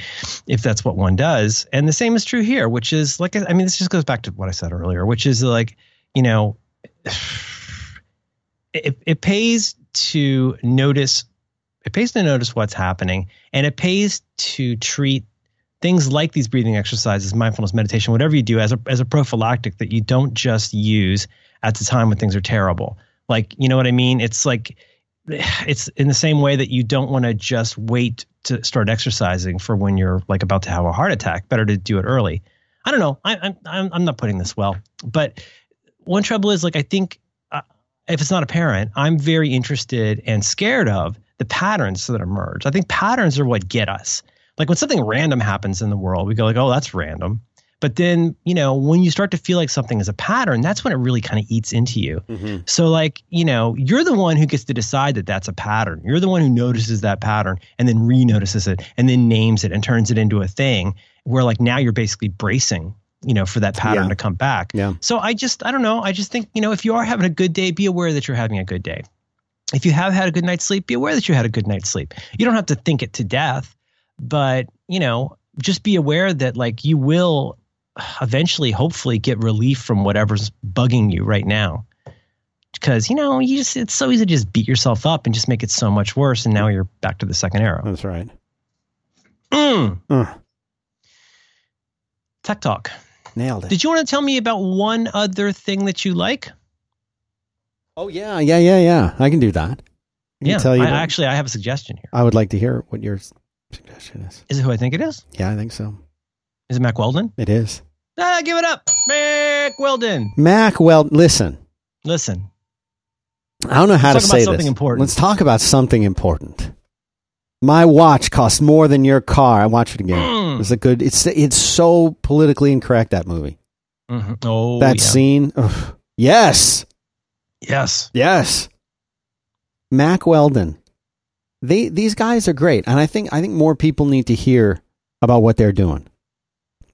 if that's what one does. And the same is true here, which is like, I mean, this just goes back to what I said earlier, which is like, you know, it, it pays to notice, it pays to notice what's happening, and it pays to treat things like these breathing exercises, mindfulness meditation, whatever you do as a as a prophylactic that you don't just use at the time when things are terrible. Like, you know what I mean? It's like it's in the same way that you don't want to just wait to start exercising for when you're like about to have a heart attack. Better to do it early. I don't know. I, I'm I'm not putting this well, but one trouble is like I think uh, if it's not apparent, I'm very interested and scared of the patterns that emerge. I think patterns are what get us. Like when something random happens in the world, we go like, "Oh, that's random." But then, you know, when you start to feel like something is a pattern, that's when it really kind of eats into you. Mm-hmm. So, like, you know, you're the one who gets to decide that that's a pattern. You're the one who notices that pattern and then re notices it and then names it and turns it into a thing where, like, now you're basically bracing, you know, for that pattern Yeah. to come back. Yeah. So, I just, I don't know. I just think, you know, if you are having a good day, be aware that you're having a good day. If you have had a good night's sleep, be aware that you had a good night's sleep. You don't have to think it to death, but, you know, just be aware that, like, you will eventually, hopefully, get relief from whatever's bugging you right now because you know you just it's so easy to just beat yourself up and just make it so much worse and now you're back to the second arrow That's right. mm. Uh, tech talk nailed it. did you want to tell me about one other thing that you like oh yeah, yeah, yeah, yeah. I can do that. I yeah tell you. I, actually i have a suggestion here I would like to hear what your s- suggestion is. is it who i think it is Yeah, I think so. is it mack weldon It is. ah give it up mack weldon Mack, Weldon. listen. listen I don't know how Let's to talk about say something this. important. Let's talk about something important. My watch costs more than your car. I watch it again. Mm. It's a good. It's it's so politically incorrect that movie. Mhm. oh that yeah. scene. ugh. Yes, yes yes. Mack Weldon. They these guys are great, and I think I think more people need to hear about what they're doing.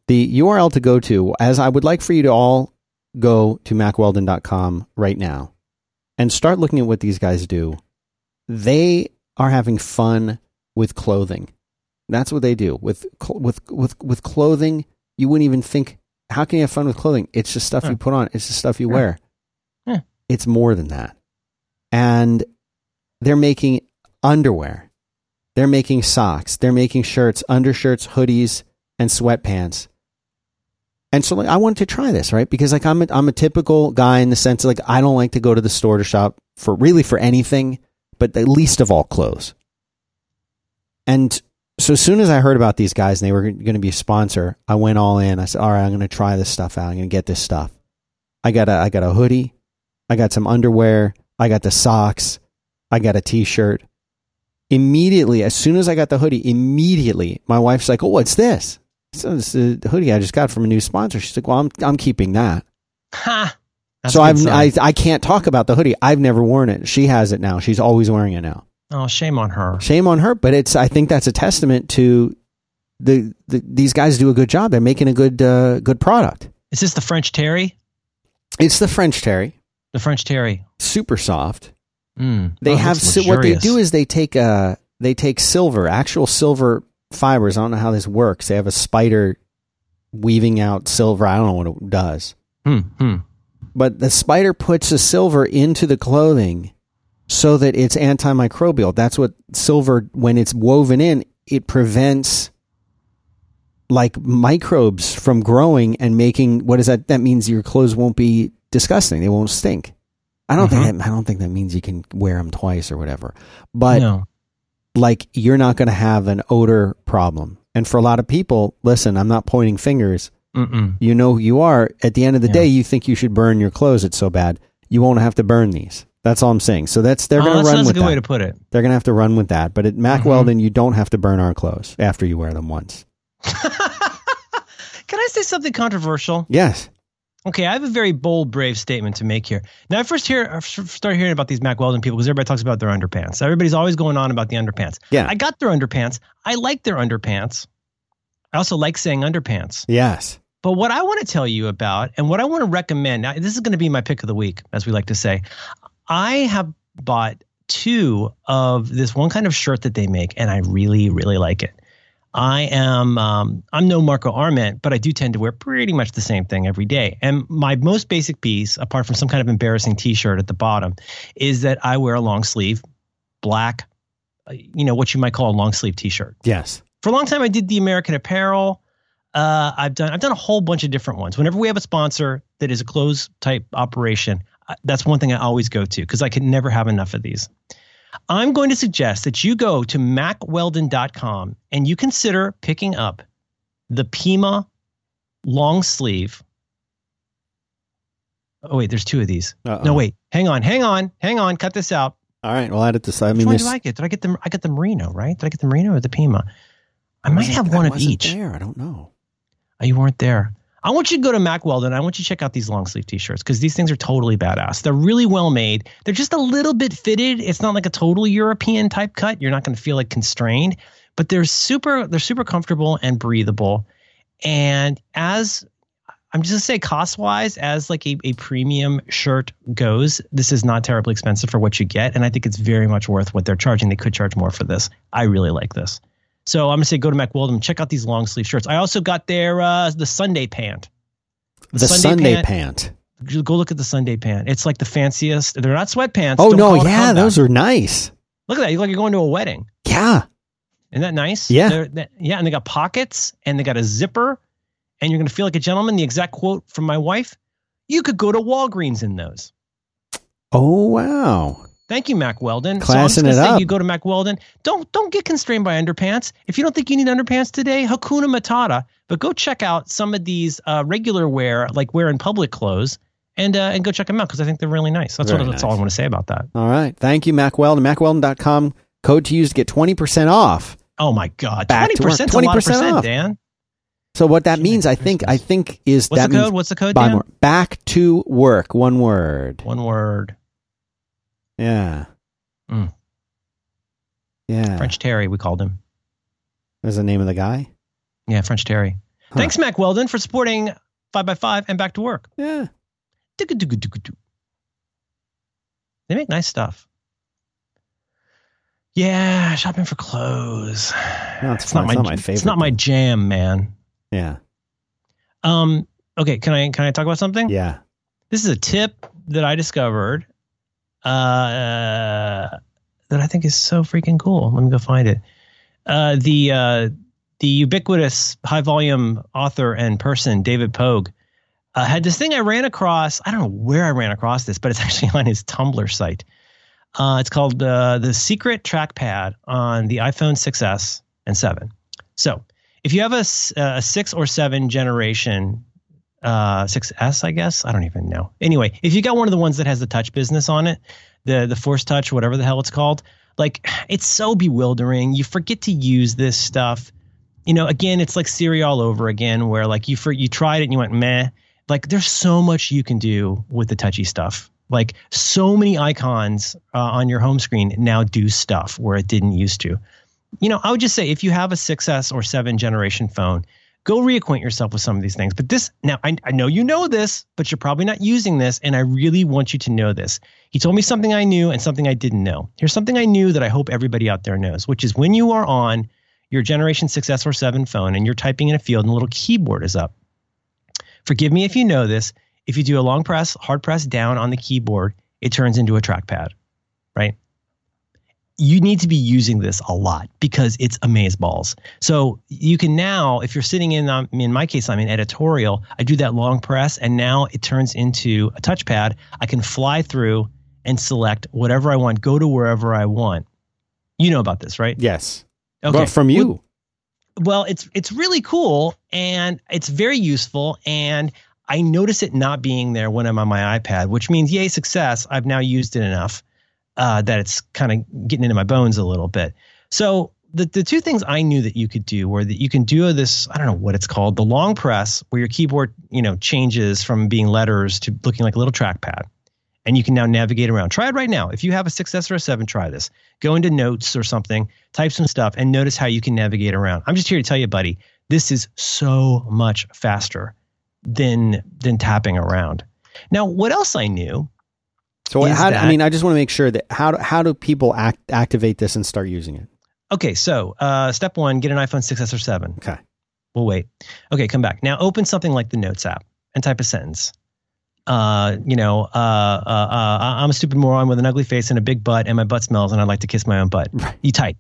The URL to go to, as I would like for you to all go to mackweldon.com right now and start looking at what these guys do. They are having fun with clothing. That's what they do with with with with clothing. You wouldn't even think, how can you have fun with clothing? It's just stuff Huh. you put on. It's just stuff you wear. Yeah. It's more than that. And they're making underwear. They're making socks. They're making shirts, undershirts, hoodies, and sweatpants. And so like I wanted to try this, right? Because like I'm a, I'm a typical guy in the sense like I don't like to go to the store to shop for really for anything, but the least of all clothes. And so as soon as I heard about these guys and they were going to be a sponsor, I went all in. I said, "All right, I'm going to try this stuff out. I'm going to get this stuff." I got a I got a hoodie, I got some underwear, I got the socks, I got a t-shirt. Immediately, as soon as I got the hoodie, immediately my wife's like, "Oh, what's this?" So this is the hoodie I just got from a new sponsor. She's like, "Well, I'm I'm keeping that." Ha. That's so a I've I. I can't talk about the hoodie. I've never worn it. She has it now. She's always wearing it now. oh, shame on her. Shame on her, but it's I think that's a testament to the, the these guys do a good job. They're making a good uh, good product. Is this the French Terry? It's the French Terry, The French Terry. super soft. Mm. They Oh, have si- what they do is they take uh they take silver, actual silver fibers. I don't know how this works. They have a spider weaving out silver. I don't know what it does. Hmm, hmm. But the spider puts the silver into the clothing so that it's antimicrobial. That's what silver when it's woven in, it prevents like microbes from growing and making what is that that means your clothes won't be disgusting. They won't stink. I don't think that, I don't think that means you can wear them twice or whatever. But no. like you're not going to have an odor problem. And for a lot of people, listen, I'm not pointing fingers. Mm-mm. You know who you are. At the end of the Yeah. day, you think you should burn your clothes. It's so bad. You won't have to burn these. That's all I'm saying. So that's they're Oh, going to run that's a with good that. way to put it. they're going to have to run with that. But at Mack Mhm. Weldon, you don't have to burn our clothes after you wear them once. Can I say something controversial? Yes. Okay, I have a very bold, brave statement to make here. Now, I first hear started hearing about these Mack Weldon people because everybody talks about their underpants. Everybody's always going on about the underpants. Yeah. I got their underpants. I like their underpants. I also like saying underpants. Yes. But what I want to tell you about and what I want to recommend, now this is going to be my pick of the week, as we like to say. I have bought two of this one kind of shirt that they make, and I really, really like it. I am um, I'm no Marco Arment, but I do tend to wear pretty much the same thing every day. And my most basic piece, apart from some kind of embarrassing T-shirt at the bottom, is that I wear a long sleeve, black, uh, you know what you might call a long sleeve T-shirt Yes. for a long time I did the American Apparel. Uh, I've done I've done a whole bunch of different ones. Whenever we have a sponsor that is a closed type operation, that's one thing I always go to because I can never have enough of these. I'm going to suggest that you go to mackweldon.com and you consider picking up the Pima long sleeve. Oh wait, there's two of these. Uh-oh. No wait, hang on, hang on, hang on. Cut this out. All right. Well, add it to side. I Which mean, one there's did I get? Did I get the I got the merino right? Did I get the merino or the Pima? I might have one of each. There. I don't know. Oh, you weren't there. I want you to go to Mack Weldon. I want you to check out these long sleeve t-shirts because these things are totally badass. They're really well made. They're just a little bit fitted. It's not like a total European type cut. You're not going to feel like constrained, but they're super. They're super comfortable and breathable. And as I'm just gonna say, cost wise, as like a, a premium shirt goes, this is not terribly expensive for what you get, and I think it's very much worth what they're charging. They could charge more for this. I really like this. So I'm gonna say go to Mack Weldon, check out these long sleeve shirts. I also got their uh, the Sunday pant. The, Sunday, pant. Go look at the Sunday pant. It's like the fanciest. They're not sweatpants. Oh Don't no! call it a Yeah, those are nice. Look at that. You look like you're going to a wedding. Yeah. Isn't that nice? Yeah. That- yeah, and they got pockets and they got a zipper, and you're gonna feel like a gentleman. The exact quote from my wife: "You could go to Walgreens in those." Oh wow. Thank you, Mack Weldon. so I'm just it up. you go to Mack Weldon. Don't don't get constrained by underpants. If you don't think you need underpants today, Hakuna Matata. But go check out some of these uh, regular wear, like wear in public clothes, and uh, and go check them out because I think they're really nice. That's Very what that's all I want to say about that. All right. Thank you, Mack Weldon. MackWeldon.com. Code to use to get 20% off. Oh my God, twenty percent, of 20% off. Dan. So what that means, I think, I think is What's that the code? What's the code, buy Dan? more. Back to work. One word. One word. Yeah. Mm. Yeah. French Terry, we called him. That's the name of the guy. Yeah, French Terry. Huh. Thanks, Mack Weldon, for supporting Five by Five and Back to Work. Yeah. They make nice stuff. Yeah, shopping for clothes. No, it's it's not my, It's not my favorite It's not my jam, man. Yeah. Um. Okay. Can I can I talk about something? Yeah. This is a tip that I discovered. Uh, that I think is so freaking cool. Let me go find it. Uh, the uh, the ubiquitous high volume author and person David Pogue uh, had this thing I ran across. I don't know where I ran across this, but it's actually on his Tumblr site. Uh, it's called uh, the Secret Trackpad on the iPhone 6s and 7. So if you have a, a six or seven generation uh, 6S, I guess. I don't even know. Anyway, if you got one of the ones that has the touch business on it, the the Force Touch, whatever the hell it's called, like it's so bewildering. You forget to use this stuff. You know, again, it's like Siri all over again, where like you for you tried it and you went meh. Like there's so much you can do with the touchy stuff. Like so many icons uh, on your home screen now do stuff where it didn't used to. You know, I would just say if you have a 6S or 7 generation phone, go reacquaint yourself with some of these things. But this, now I, I know you know this, but you're probably not using this. And I really want you to know this. He told me something I knew and something I didn't know. Here's something I knew that I hope everybody out there knows, which is when you are on your Generation 6S or 7 phone and you're typing in a field and a little keyboard is up. Forgive me if you know this. If you do a long press, hard press down on the keyboard, it turns into a trackpad, right? You need to be using this a lot because it's amaze balls. So you can now, if you're sitting in, um, in my case, I'm in editorial, I do that long press and now it turns into a touchpad. I can fly through and select whatever I want, go to wherever I want. You know about this, right? Yes. Okay. Well, from you. Well, well, it's it's really cool and it's very useful and I notice it not being there when I'm on my iPad, which means yay success. I've now used it enough uh, that it's kind of getting into my bones a little bit. So the, the two things I knew that you could do were that you can do this, I don't know what it's called, the long press where your keyboard, you know, changes from being letters to looking like a little trackpad. And you can now navigate around. Try it right now. If you have a 6S or a 7, try this. Go into notes or something, type some stuff, and notice how you can navigate around. I'm just here to tell you, buddy, this is so much faster than than tapping around. Now, what else I knew so how, that, I mean, I just want to make sure that how do, how do people act, activate this and start using it? Okay, so uh, step one, get an iPhone 6s or 7. Okay. We'll wait. Okay, come back. Now open something like the Notes app and type a sentence. Uh, you know, uh, uh, uh, I'm a stupid moron with an ugly face and a big butt, and my butt smells, and I'd like to kiss my own butt. Right. You type.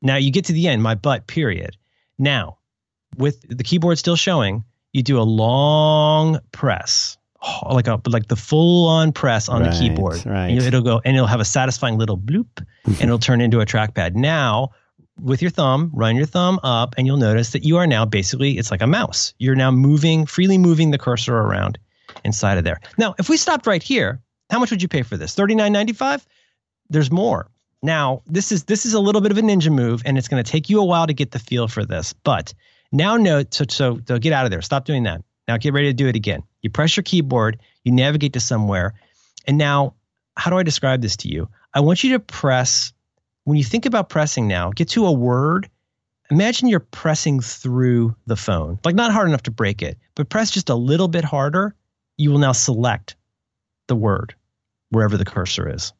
Now you get to the end, my butt, period. Now, with the keyboard still showing, you do a long press like a like the full on press on right, the keyboard. Right. And it'll go and it'll have a satisfying little bloop mm-hmm. and it'll turn into a trackpad. Now, with your thumb, run your thumb up and you'll notice that you are now basically it's like a mouse. You're now moving, freely moving the cursor around inside of there. Now, if we stopped right here, how much would you pay for this? $39.95? There's more. Now, this is this is a little bit of a ninja move and it's going to take you a while to get the feel for this. But now note so so, so get out of there. Stop doing that. Now get ready to do it again. You press your keyboard, you navigate to somewhere. And now, how do I describe this to you? I want you to press, when you think about pressing now, get to a word. Imagine you're pressing through the phone, like not hard enough to break it, but press just a little bit harder. You will now select the word wherever the cursor is.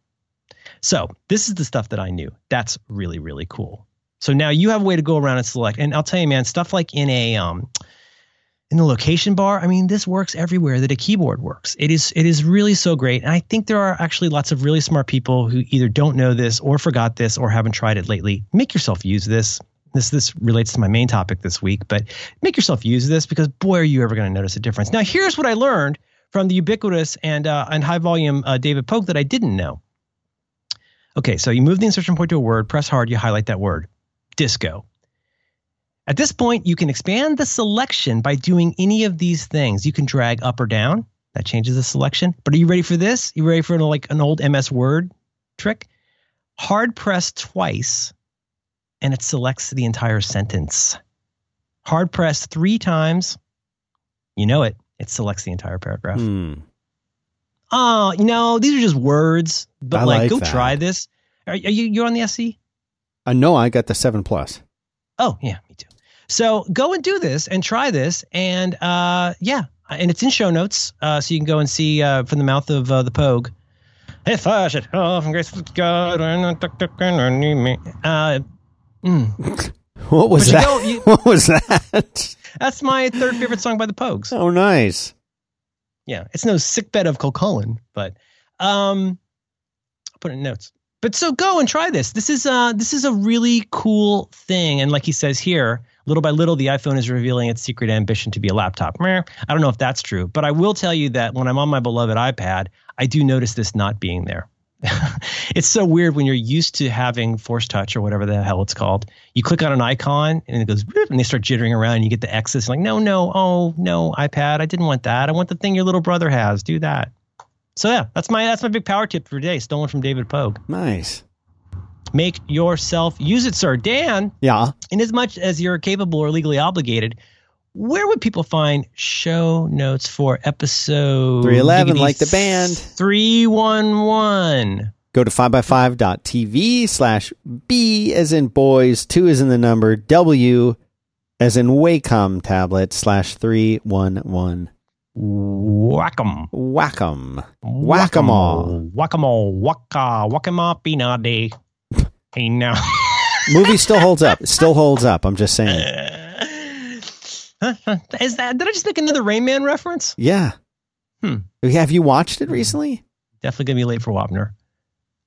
So, this is the stuff that I knew. That's really, really cool. So now you have a way to go around and select. And I'll tell you, man, stuff like in a um, in the location bar i mean this works everywhere that a keyboard works. It is it is really so great. And i think there are actually lots of really smart people who either don't know this or forgot this or haven't tried it lately. Make yourself use this. This this relates to my main topic this week but make yourself use this because boy are you ever going to notice a difference. Now here's what i learned from the ubiquitous and uh, and high volume uh, david pogue that i didn't know. Okay so you move the insertion point to a word press hard you highlight that word disco at this point, you can expand the selection by doing any of these things. You can drag up or down. That changes the selection. But are you ready for this? You ready for like an old MS Word trick? Hard press twice and it selects the entire sentence. Hard press three times, you know it, it selects the entire paragraph. Hmm. Oh, you know, these are just words, but I like, like go that. try this. Are, are you you're on the SE? Uh, no, I got the 7 Plus. Oh, yeah. So go and do this and try this. And uh, yeah, and it's in show notes. Uh, so you can go and see uh, from the mouth of uh, the Pogue. If I should from grace with God. Uh, mm. What was that? go- you- what was that? That's my third favorite song by the Pogues. Oh, nice. Yeah, it's no sickbed of Cuchulainn, but um, I'll put it in notes. But so go and try this. This is uh this is a really cool thing, and like he says here, Little by little, the iPhone is revealing its secret ambition to be a laptop. I don't know if that's true, but I will tell you that when I'm on my beloved iPad, I do notice this not being there. it's so weird when you're used to having force touch or whatever the hell it's called. You click on an icon and it goes and they start jittering around and you get the X's like, no, no, oh no, iPad, I didn't want that. I want the thing your little brother has. Do that. So yeah, that's my that's my big power tip for today, stolen from David Pogue. Nice. Make yourself use it, sir. Dan. Yeah. In as much as you're capable or legally obligated, where would people find show notes for episode 311 like the band. 311 go to 5by5.tv slash b as in boys 2 as in the number w as in wacom tablet slash 311 whack-em. Whack-em. Whack-em-all. Whack-em-all. Wacka whack-em-all day hey now movie still holds up it still holds up i'm just saying Is that? Did I just make another Rain Man reference? Yeah. Hmm. Have you watched it recently? Definitely gonna be late for Wapner.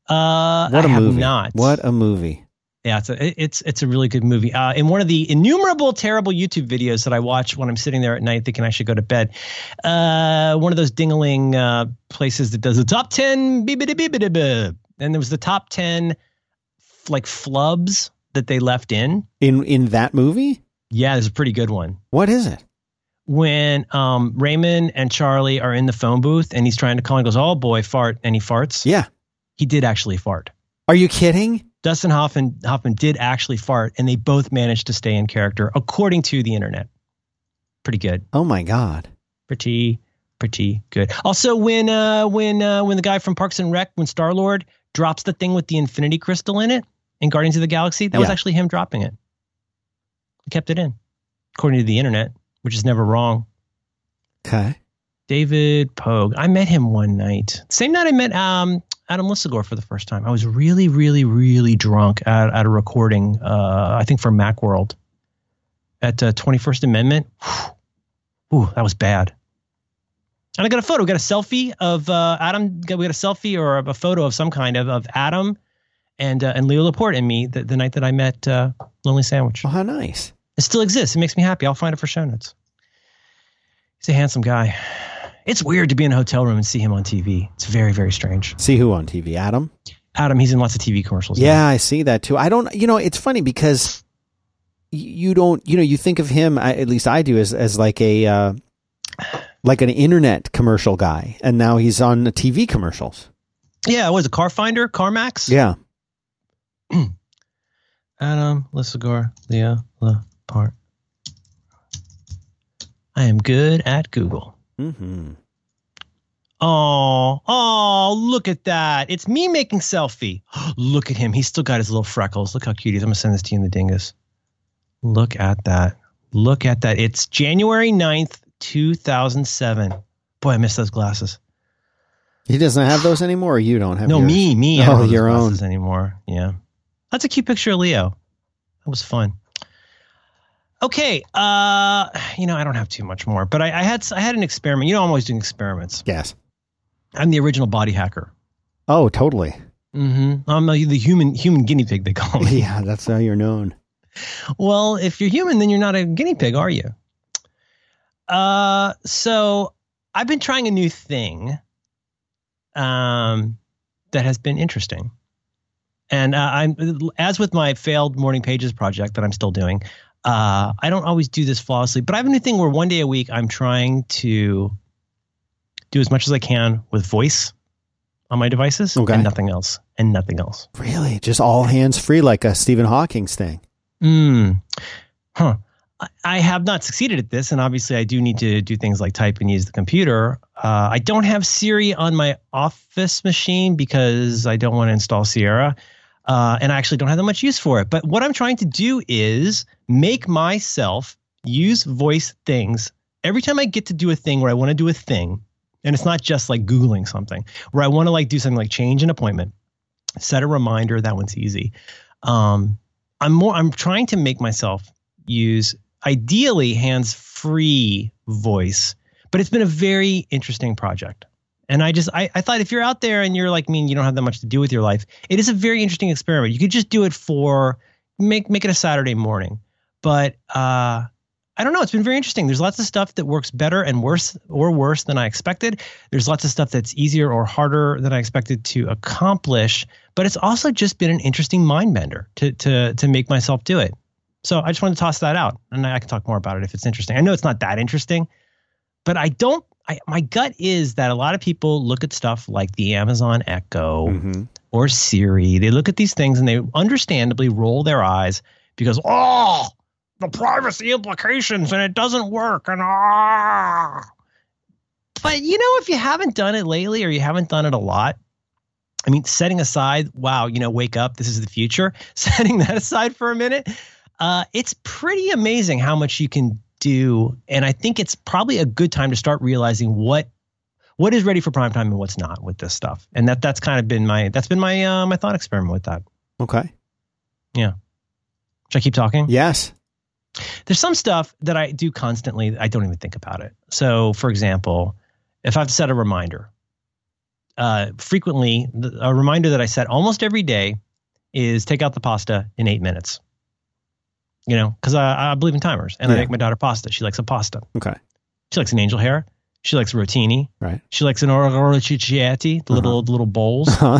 Uh, what a I movie! Not. What a movie! Yeah, it's a it's it's a really good movie. Uh, in one of the innumerable terrible YouTube videos that I watch when I'm sitting there at night thinking I should go to bed, uh, one of those dingaling uh, places that does the top ten, and there was the top ten like flubs that they left in in in that movie. Yeah, there's a pretty good one. What is it? When um, Raymond and Charlie are in the phone booth and he's trying to call and goes, Oh boy, fart. And he farts. Yeah. He did actually fart. Are you kidding? Dustin Hoffman, Hoffman did actually fart and they both managed to stay in character according to the internet. Pretty good. Oh my God. Pretty, pretty good. Also, when uh, when uh, when the guy from Parks and Rec, when Star Lord drops the thing with the Infinity Crystal in it in Guardians of the Galaxy, that yeah. was actually him dropping it He kept it in, according to the internet, which is never wrong. Okay. David Pogue. I met him one night. Same night I met um, Adam Lisagor for the first time. I was really, really, really drunk at, at a recording, uh, I think for Macworld at uh, 21st Amendment. Ooh, that was bad. And I got a photo. We got a selfie of uh, Adam. We got a selfie or a photo of some kind of, of Adam and uh, and Leo Laporte and me the, the night that I met uh, Lonely Sandwich. Oh, how nice. It still exists. It makes me happy. I'll find it for show notes. He's a handsome guy. It's weird to be in a hotel room and see him on TV. It's very, very strange. See who on TV? Adam? Adam, he's in lots of TV commercials. Yeah, now. I see that too. I don't, you know, it's funny because you don't, you know, you think of him, at least I do, as, as like a, uh, like an internet commercial guy. And now he's on the TV commercials. Yeah, was a car finder, CarMax? Yeah. Adam Lisagor, Leo Laporte. I am good at Google. Mm-hmm. Oh, oh, look at that. It's me making selfie. look at him. He's still got his little freckles. Look how cute he is. I'm going to send this to you in the dingus. Look at that. Look at that. It's January 9th, 2007. Boy, I miss those glasses. He doesn't have those anymore, or you don't have No, yours? me, me. Oh, your own. anymore. Yeah. That's a cute picture of Leo. That was fun. Okay, uh, you know I don't have too much more, but I, I, had I had an experiment. You know I'm always doing experiments. Yes, I'm the original body hacker. Oh, totally. Mm-hmm. I'm the, the human human guinea pig. They call me. Yeah, that's how you're known. Well, if you're human, then you're not a guinea pig, are you? Uh, so I've been trying a new thing, um, that has been interesting. And uh, I'm as with my failed morning pages project that I'm still doing. Uh, I don't always do this flawlessly, but I have a new thing where one day a week I'm trying to do as much as I can with voice on my devices okay. and nothing else and nothing else. Really? Just all hands free like a Stephen Hawking's thing. Hmm. Huh. I have not succeeded at this, and obviously I do need to do things like type and use the computer. Uh, I don't have Siri on my office machine because I don't want to install Sierra uh, and I actually don't have that much use for it. But what I'm trying to do is make myself use voice things every time I get to do a thing where I want to do a thing, and it's not just like Googling something, where I want to like do something like change an appointment, set a reminder. That one's easy. Um, I'm more. I'm trying to make myself use ideally hands free voice, but it's been a very interesting project. And I just I, I thought if you're out there and you're like me and you don't have that much to do with your life, it is a very interesting experiment. You could just do it for make make it a Saturday morning. but uh, I don't know. It's been very interesting. There's lots of stuff that works better and worse or worse than I expected. There's lots of stuff that's easier or harder than I expected to accomplish. But it's also just been an interesting mind bender to to to make myself do it. So I just wanted to toss that out, and I can talk more about it if it's interesting. I know it's not that interesting, but I don't. I, my gut is that a lot of people look at stuff like the Amazon Echo mm-hmm. or Siri. They look at these things and they understandably roll their eyes because oh the privacy implications and it doesn't work and ah. But you know, if you haven't done it lately or you haven't done it a lot, I mean, setting aside, wow, you know, wake up, this is the future. Setting that aside for a minute, uh, it's pretty amazing how much you can do, and I think it's probably a good time to start realizing what what is ready for prime time and what's not with this stuff. And that that's kind of been my that's been my uh, my thought experiment with that. Okay. Yeah. Should I keep talking? Yes. There's some stuff that I do constantly, I don't even think about it. So, for example, if I have to set a reminder, uh, frequently, a reminder that I set almost every day is take out the pasta in eight minutes. You know, because I, I, believe in timers and yeah. I make my daughter pasta. She likes a pasta. Okay. She likes an angel hair. She likes rotini. Right. She likes an orecchiette, the uh-huh. little the little bowls. Uh-huh.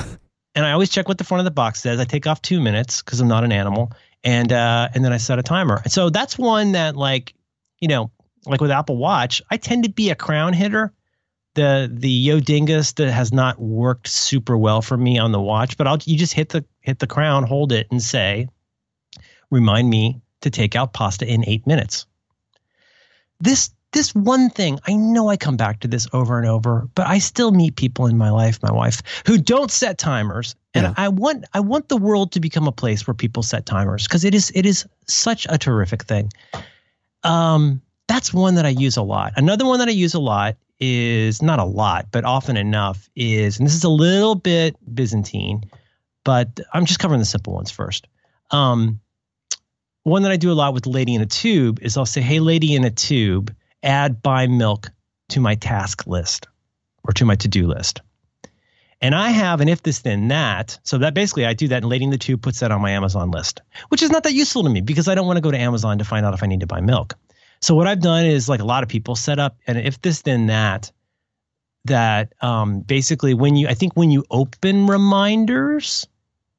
And I always check what the front of the box says. I take off two minutes because I'm not an animal and uh, and then I set a timer. And So that's one that like you know like with Apple Watch, I tend to be a crown hitter. The the Yo Dingus that has not worked super well for me on the watch, but I'll you just hit the hit the crown, hold it, and say, remind me to take out pasta in eight minutes. This this one thing, I know I come back to this over and over, but I still meet people in my life, my wife, who don't set timers. And yeah. I want I want the world to become a place where people set timers because it is it is such a terrific thing. Um, that's one that I use a lot. Another one that I use a lot is not a lot, but often enough is, and this is a little bit Byzantine, but I'm just covering the simple ones first. Um, one that I do a lot with Lady in a Tube is I'll say, "Hey, Lady in a Tube." add buy milk to my task list or to my to-do list. And I have an if this then that. So that basically I do that and Lady in the Tube puts that on my Amazon list, which is not that useful to me because I don't want to go to Amazon to find out if I need to buy milk. So what I've done is like a lot of people set up an if this then that that um, basically when you I think when you open reminders,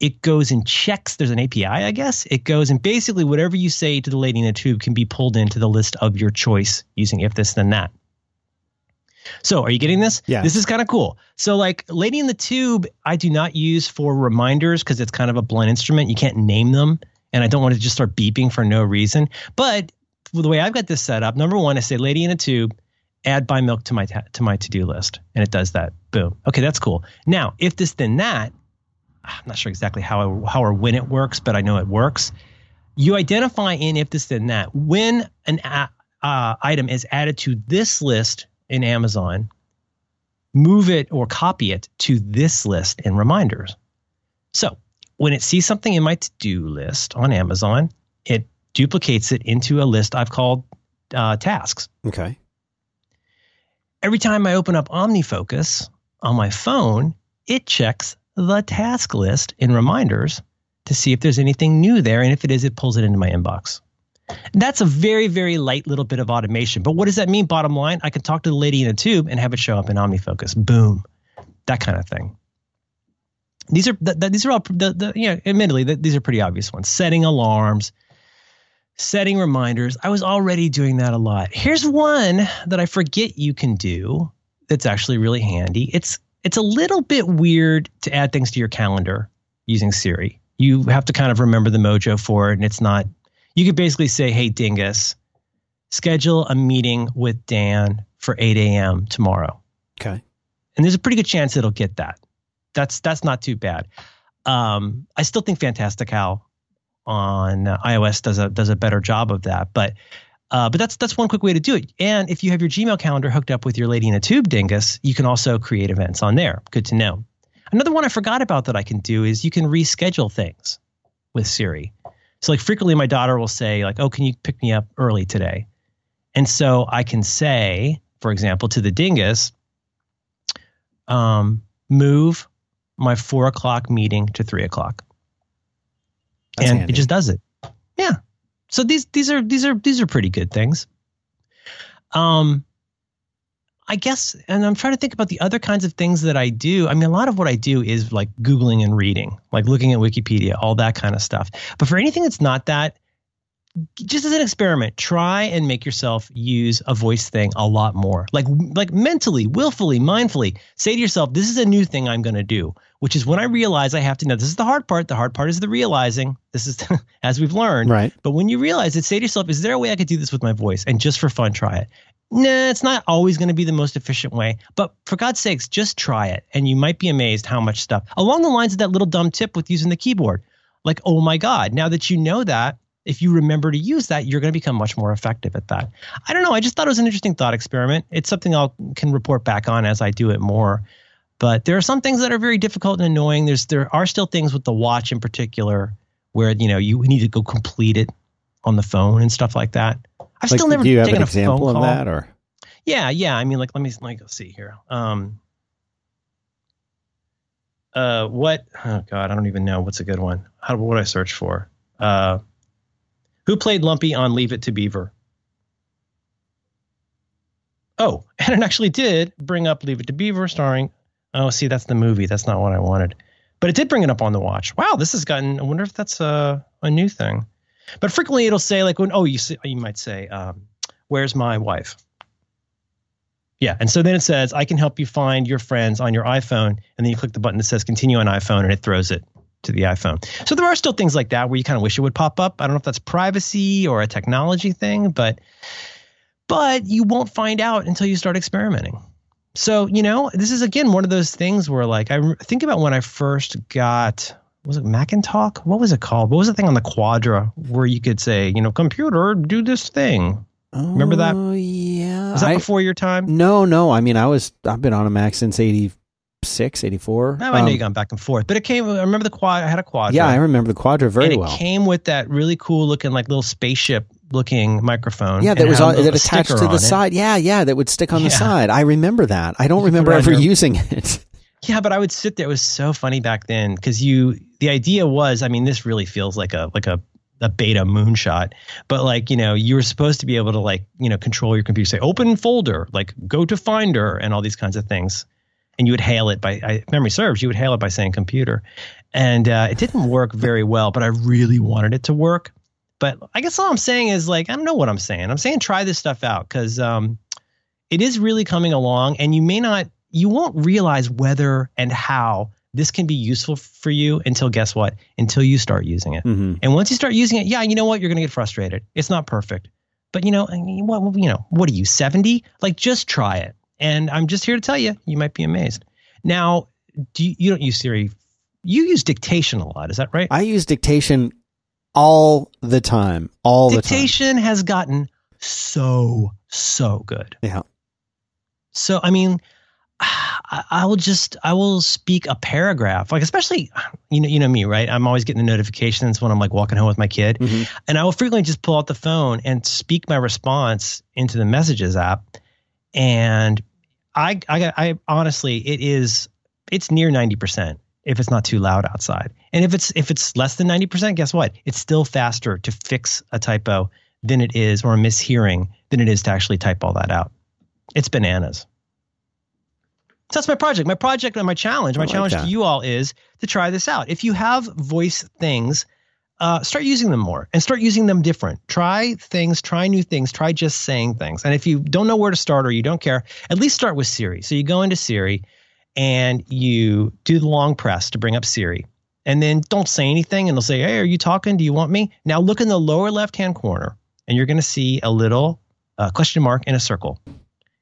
it goes and checks. There's an API, I guess. It goes and basically whatever you say to the lady in the tube can be pulled into the list of your choice using if this then that. So, are you getting this? Yeah. This is kind of cool. So, like Lady in the Tube, I do not use for reminders because it's kind of a blunt instrument. You can't name them, and I don't want to just start beeping for no reason. But the way I've got this set up, number one, I say Lady in a Tube, add buy milk to my to my to do list, and it does that. Boom. Okay, that's cool. Now, if this then that, I'm not sure exactly how how or when it works, but I know it works. You identify in if this then that when an uh, item is added to this list in Amazon, move it or copy it to this list in reminders. So when it sees something in my to do list on Amazon, it duplicates it into a list I've called uh, tasks. Okay. Every time I open up OmniFocus on my phone, it checks the task list in reminders to see if there's anything new there. And if it is, it pulls it into my inbox. That's a very, very light little bit of automation. But what does that mean? Bottom line, I can talk to the lady in a tube and have it show up in OmniFocus. Boom. That kind of thing. These are the, the, these are all the, the you know, admittedly the, these are pretty obvious ones. Setting alarms, setting reminders. I was already doing that a lot. Here's one that I forget you can do that's actually really handy. It's it's a little bit weird to add things to your calendar using Siri. You have to kind of remember the mojo for it, and it's not. You could basically say, "Hey, Dingus, schedule a meeting with Dan for 8 a.m. tomorrow." Okay. And there's a pretty good chance it'll get that. That's that's not too bad. Um, I still think Fantastical on iOS does a does a better job of that, but uh, but that's that's one quick way to do it. And if you have your Gmail calendar hooked up with your Lady in a Tube dingus, you can also create events on there. Good to know. Another one I forgot about that I can do is you can reschedule things with Siri. So like frequently my daughter will say like, "Oh, can you pick me up early today?" And so I can say, for example, to the dingus, um, move my four o'clock meeting to three o'clock, That's and handy. it just does it. Yeah, so these these are these are these are pretty good things. Um, I guess, and I'm trying to think about the other kinds of things that I do. I mean, a lot of what I do is like Googling and reading, like looking at Wikipedia, all that kind of stuff. But for anything that's not that, just as an experiment, try and make yourself use a voice thing a lot more. Like like mentally, willfully, mindfully, say to yourself, "This is a new thing I'm going to do." Which is when I realize I have to know. This is the hard part. The hard part is the realizing. This is as we've learned. Right. But when you realize it, say to yourself, "Is there a way I could do this with my voice?" And just for fun, try it. Nah, it's not always going to be the most efficient way, but for God's sakes, just try it, and you might be amazed how much stuff along the lines of that little dumb tip with using the keyboard. Like, oh my God! Now that you know that, if you remember to use that, you're going to become much more effective at that. I don't know. I just thought it was an interesting thought experiment. It's something I can report back on as I do it more. But there are some things that are very difficult and annoying. There's there are still things with the watch in particular where you know you need to go complete it on the phone and stuff like that. I've Like, still never do you have an a example of that, or Yeah, yeah. I mean, like, let me like let's see here. Um, uh, what? Oh God, I don't even know what's a good one. How what would I search for? Uh, who played Lumpy on Leave It to Beaver? Oh, and it actually did bring up Leave It to Beaver, starring. Oh, see, that's the movie. That's not what I wanted, but it did bring it up on the watch. Wow, this has gotten. I wonder if that's a a new thing. But frequently it'll say like when oh you see, you might say um, where's my wife yeah. And so then it says, I can help you find your friends on your iPhone. And then you click the button that says continue on iPhone and it throws it to the iPhone. So there are still things like that where you kind of wish it would pop up. I don't know if that's privacy or a technology thing, but but you won't find out until you start experimenting. So, you know, this is again one of those things where like I think about when I first got was it Macintalk? What was it called? What was the thing on the Quadra where you could say, you know, computer, do this thing? Remember that? Oh yeah. Was that I- before your time? no, no. I mean, I was I've been on a Mac since 86, 84. I, I know Um, you gone back and forth, but it came. I remember the quad. I had a quad. Yeah, I remember the Quadra very and it well. came with that really cool looking, like little spaceship looking microphone. Yeah, that was on, that attached to the on it. side. Yeah, yeah, that would stick on the side. I remember that. I don't remember put it on ever using it. Yeah, but I would sit there. It was so funny back then because you. The idea was, I mean, this really feels like a like a a beta moonshot, but like you know, you were supposed to be able to like you know control your computer, say open folder, like go to Finder, and all these kinds of things, and you would hail it by I, memory serves, you would hail it by saying computer, and uh, it didn't work very well, but I really wanted it to work. But I guess all I'm saying is like I don't know what I'm saying. I'm saying try this stuff out because um, it is really coming along, and you may not, you won't realize whether and how this can be useful for you until guess what? Until you start using it. hmm And once you start using it, yeah, you know what? You're going to get frustrated. It's not perfect, but you know, I mean, what you know, what are you 70? Like, just try it. And I'm just here to tell you, you might be amazed. Now, do you, you don't use Siri? You use dictation a lot. Is that right? I use dictation all the time. All the time. dictation has gotten so so good. Yeah. So I mean, I, I will just I will speak a paragraph, like especially you know you know me, right? I'm always getting the notifications when I'm like walking home with my kid, Mhm. and I will frequently just pull out the phone and speak my response into the messages app, and I I, I honestly it is it's near ninety percent if it's not too loud outside, and if it's if it's less than ninety percent, guess what? It's still faster to fix a typo than it is or a mishearing than it is to actually type all that out. It's bananas. So that's my project. My project and my challenge, my like challenge that. to you all is to try this out. If you have voice things, uh, start using them more and start using them different. Try things, try new things, try just saying things. And if you don't know where to start or you don't care, at least start with Siri. So you go into Siri and you do the long press to bring up Siri. And then don't say anything and they'll say, Hey, are you talking? Do you want me? Now look in the lower left hand corner and you're going to see a little uh, question mark in a circle.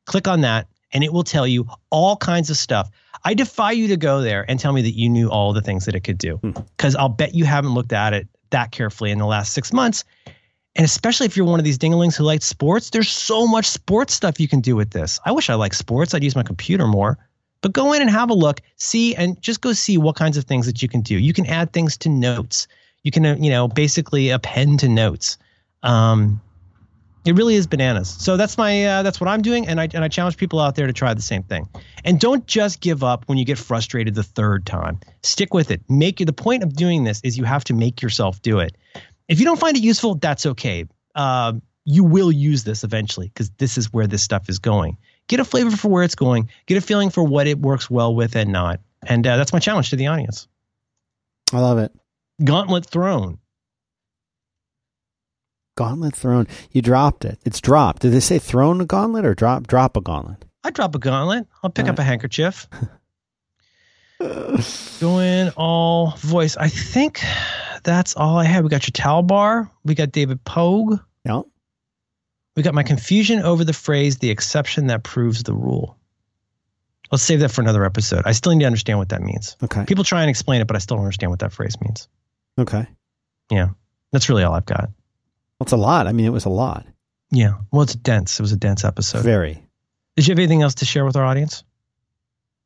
Click on that and it will tell you all kinds of stuff. I defy you to go there and tell me that you knew all the things that it could do because I'll bet you haven't looked at it that carefully in the last six months. And especially if you're one of these dinglings who likes sports, there's so much sports stuff you can do with this. I wish I liked sports. I'd use my computer more. But go in and have a look, see, and just go see what kinds of things that you can do. You can add things to notes. You can, uh, you know, basically append to notes. Um, it really is bananas. So that's my uh, that's what I'm doing, and I and I challenge people out there to try the same thing. And don't just give up when you get frustrated the third time. Stick with it. Make the point of doing this is you have to make yourself do it. If you don't find it useful, that's okay. Uh, you will use this eventually because this is where this stuff is going. Get a flavor for where it's going. Get a feeling for what it works well with and not. And uh, that's my challenge to the audience. I love it. Gauntlet thrown. Gauntlet thrown. You dropped it. It's dropped. Did they say thrown a gauntlet or drop drop a gauntlet? I drop a gauntlet. I'll pick up a handkerchief. Go in all voice. I think that's all I have. We got your towel bar. We got David Pogue. Yeah. We got my confusion over the phrase the exception that proves the rule. Let's save that for another episode. I still need to understand what that means. Okay. People try and explain it, but I still don't understand what that phrase means. Okay. Yeah. That's really all I've got. Well, it's a lot. I mean, it was a lot. Yeah. Well, it's dense. It was a dense episode. Very. Did you have anything else to share with our audience?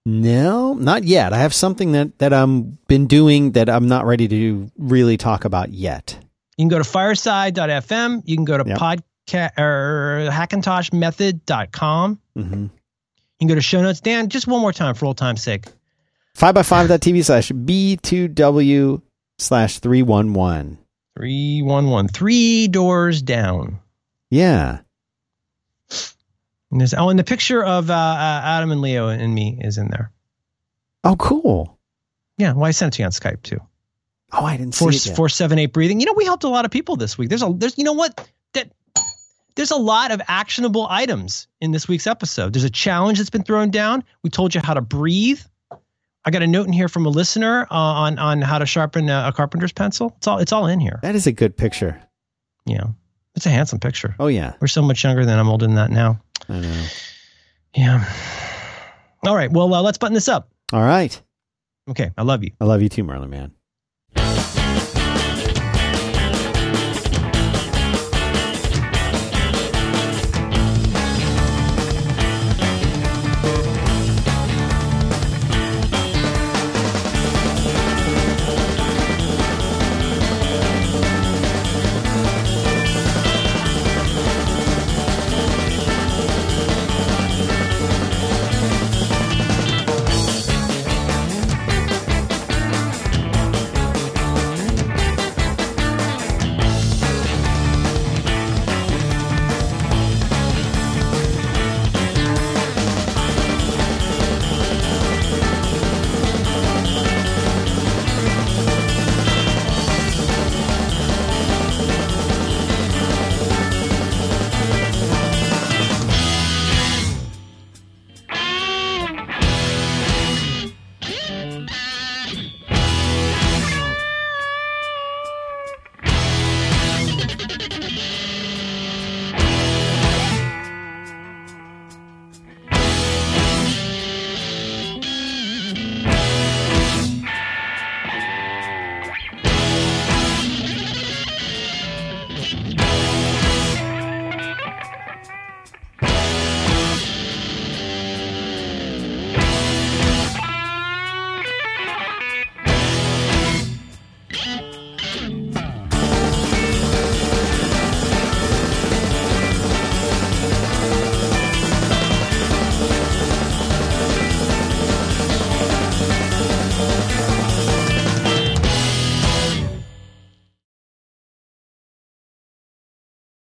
No, not yet. I have something that that I'm been doing that I'm not ready to really talk about yet. You can go to fireside.fm. You can go to Yep. Podcast or hackintoshmethod.com. Mm-hmm. You can go to show notes. Dan, just one more time for old time's sake. Five by five TV slash B2W slash three one one. 311. Three doors down. Yeah. And there's, oh, and the picture of uh, uh, Adam and Leo and me is in there. Oh, cool. Yeah, well, I sent it to you on Skype too. Oh, I didn't Four, see it yet. four, seven, eight breathing. You know, we helped a lot of people this week. There's a, there's, you know what? There's a lot of actionable items in this week's episode. There's a challenge that's been thrown down. We told you how to breathe. I got a note in here from a listener uh, on on how to sharpen a, a carpenter's pencil. It's all it's all in here. That is a good picture. Yeah, it's a handsome picture. Oh yeah, We're so much younger than I'm older than that now. I know. Yeah. All right. Well, uh, let's button this up. All right. Okay. I love you. I love you too, Merlin Mann.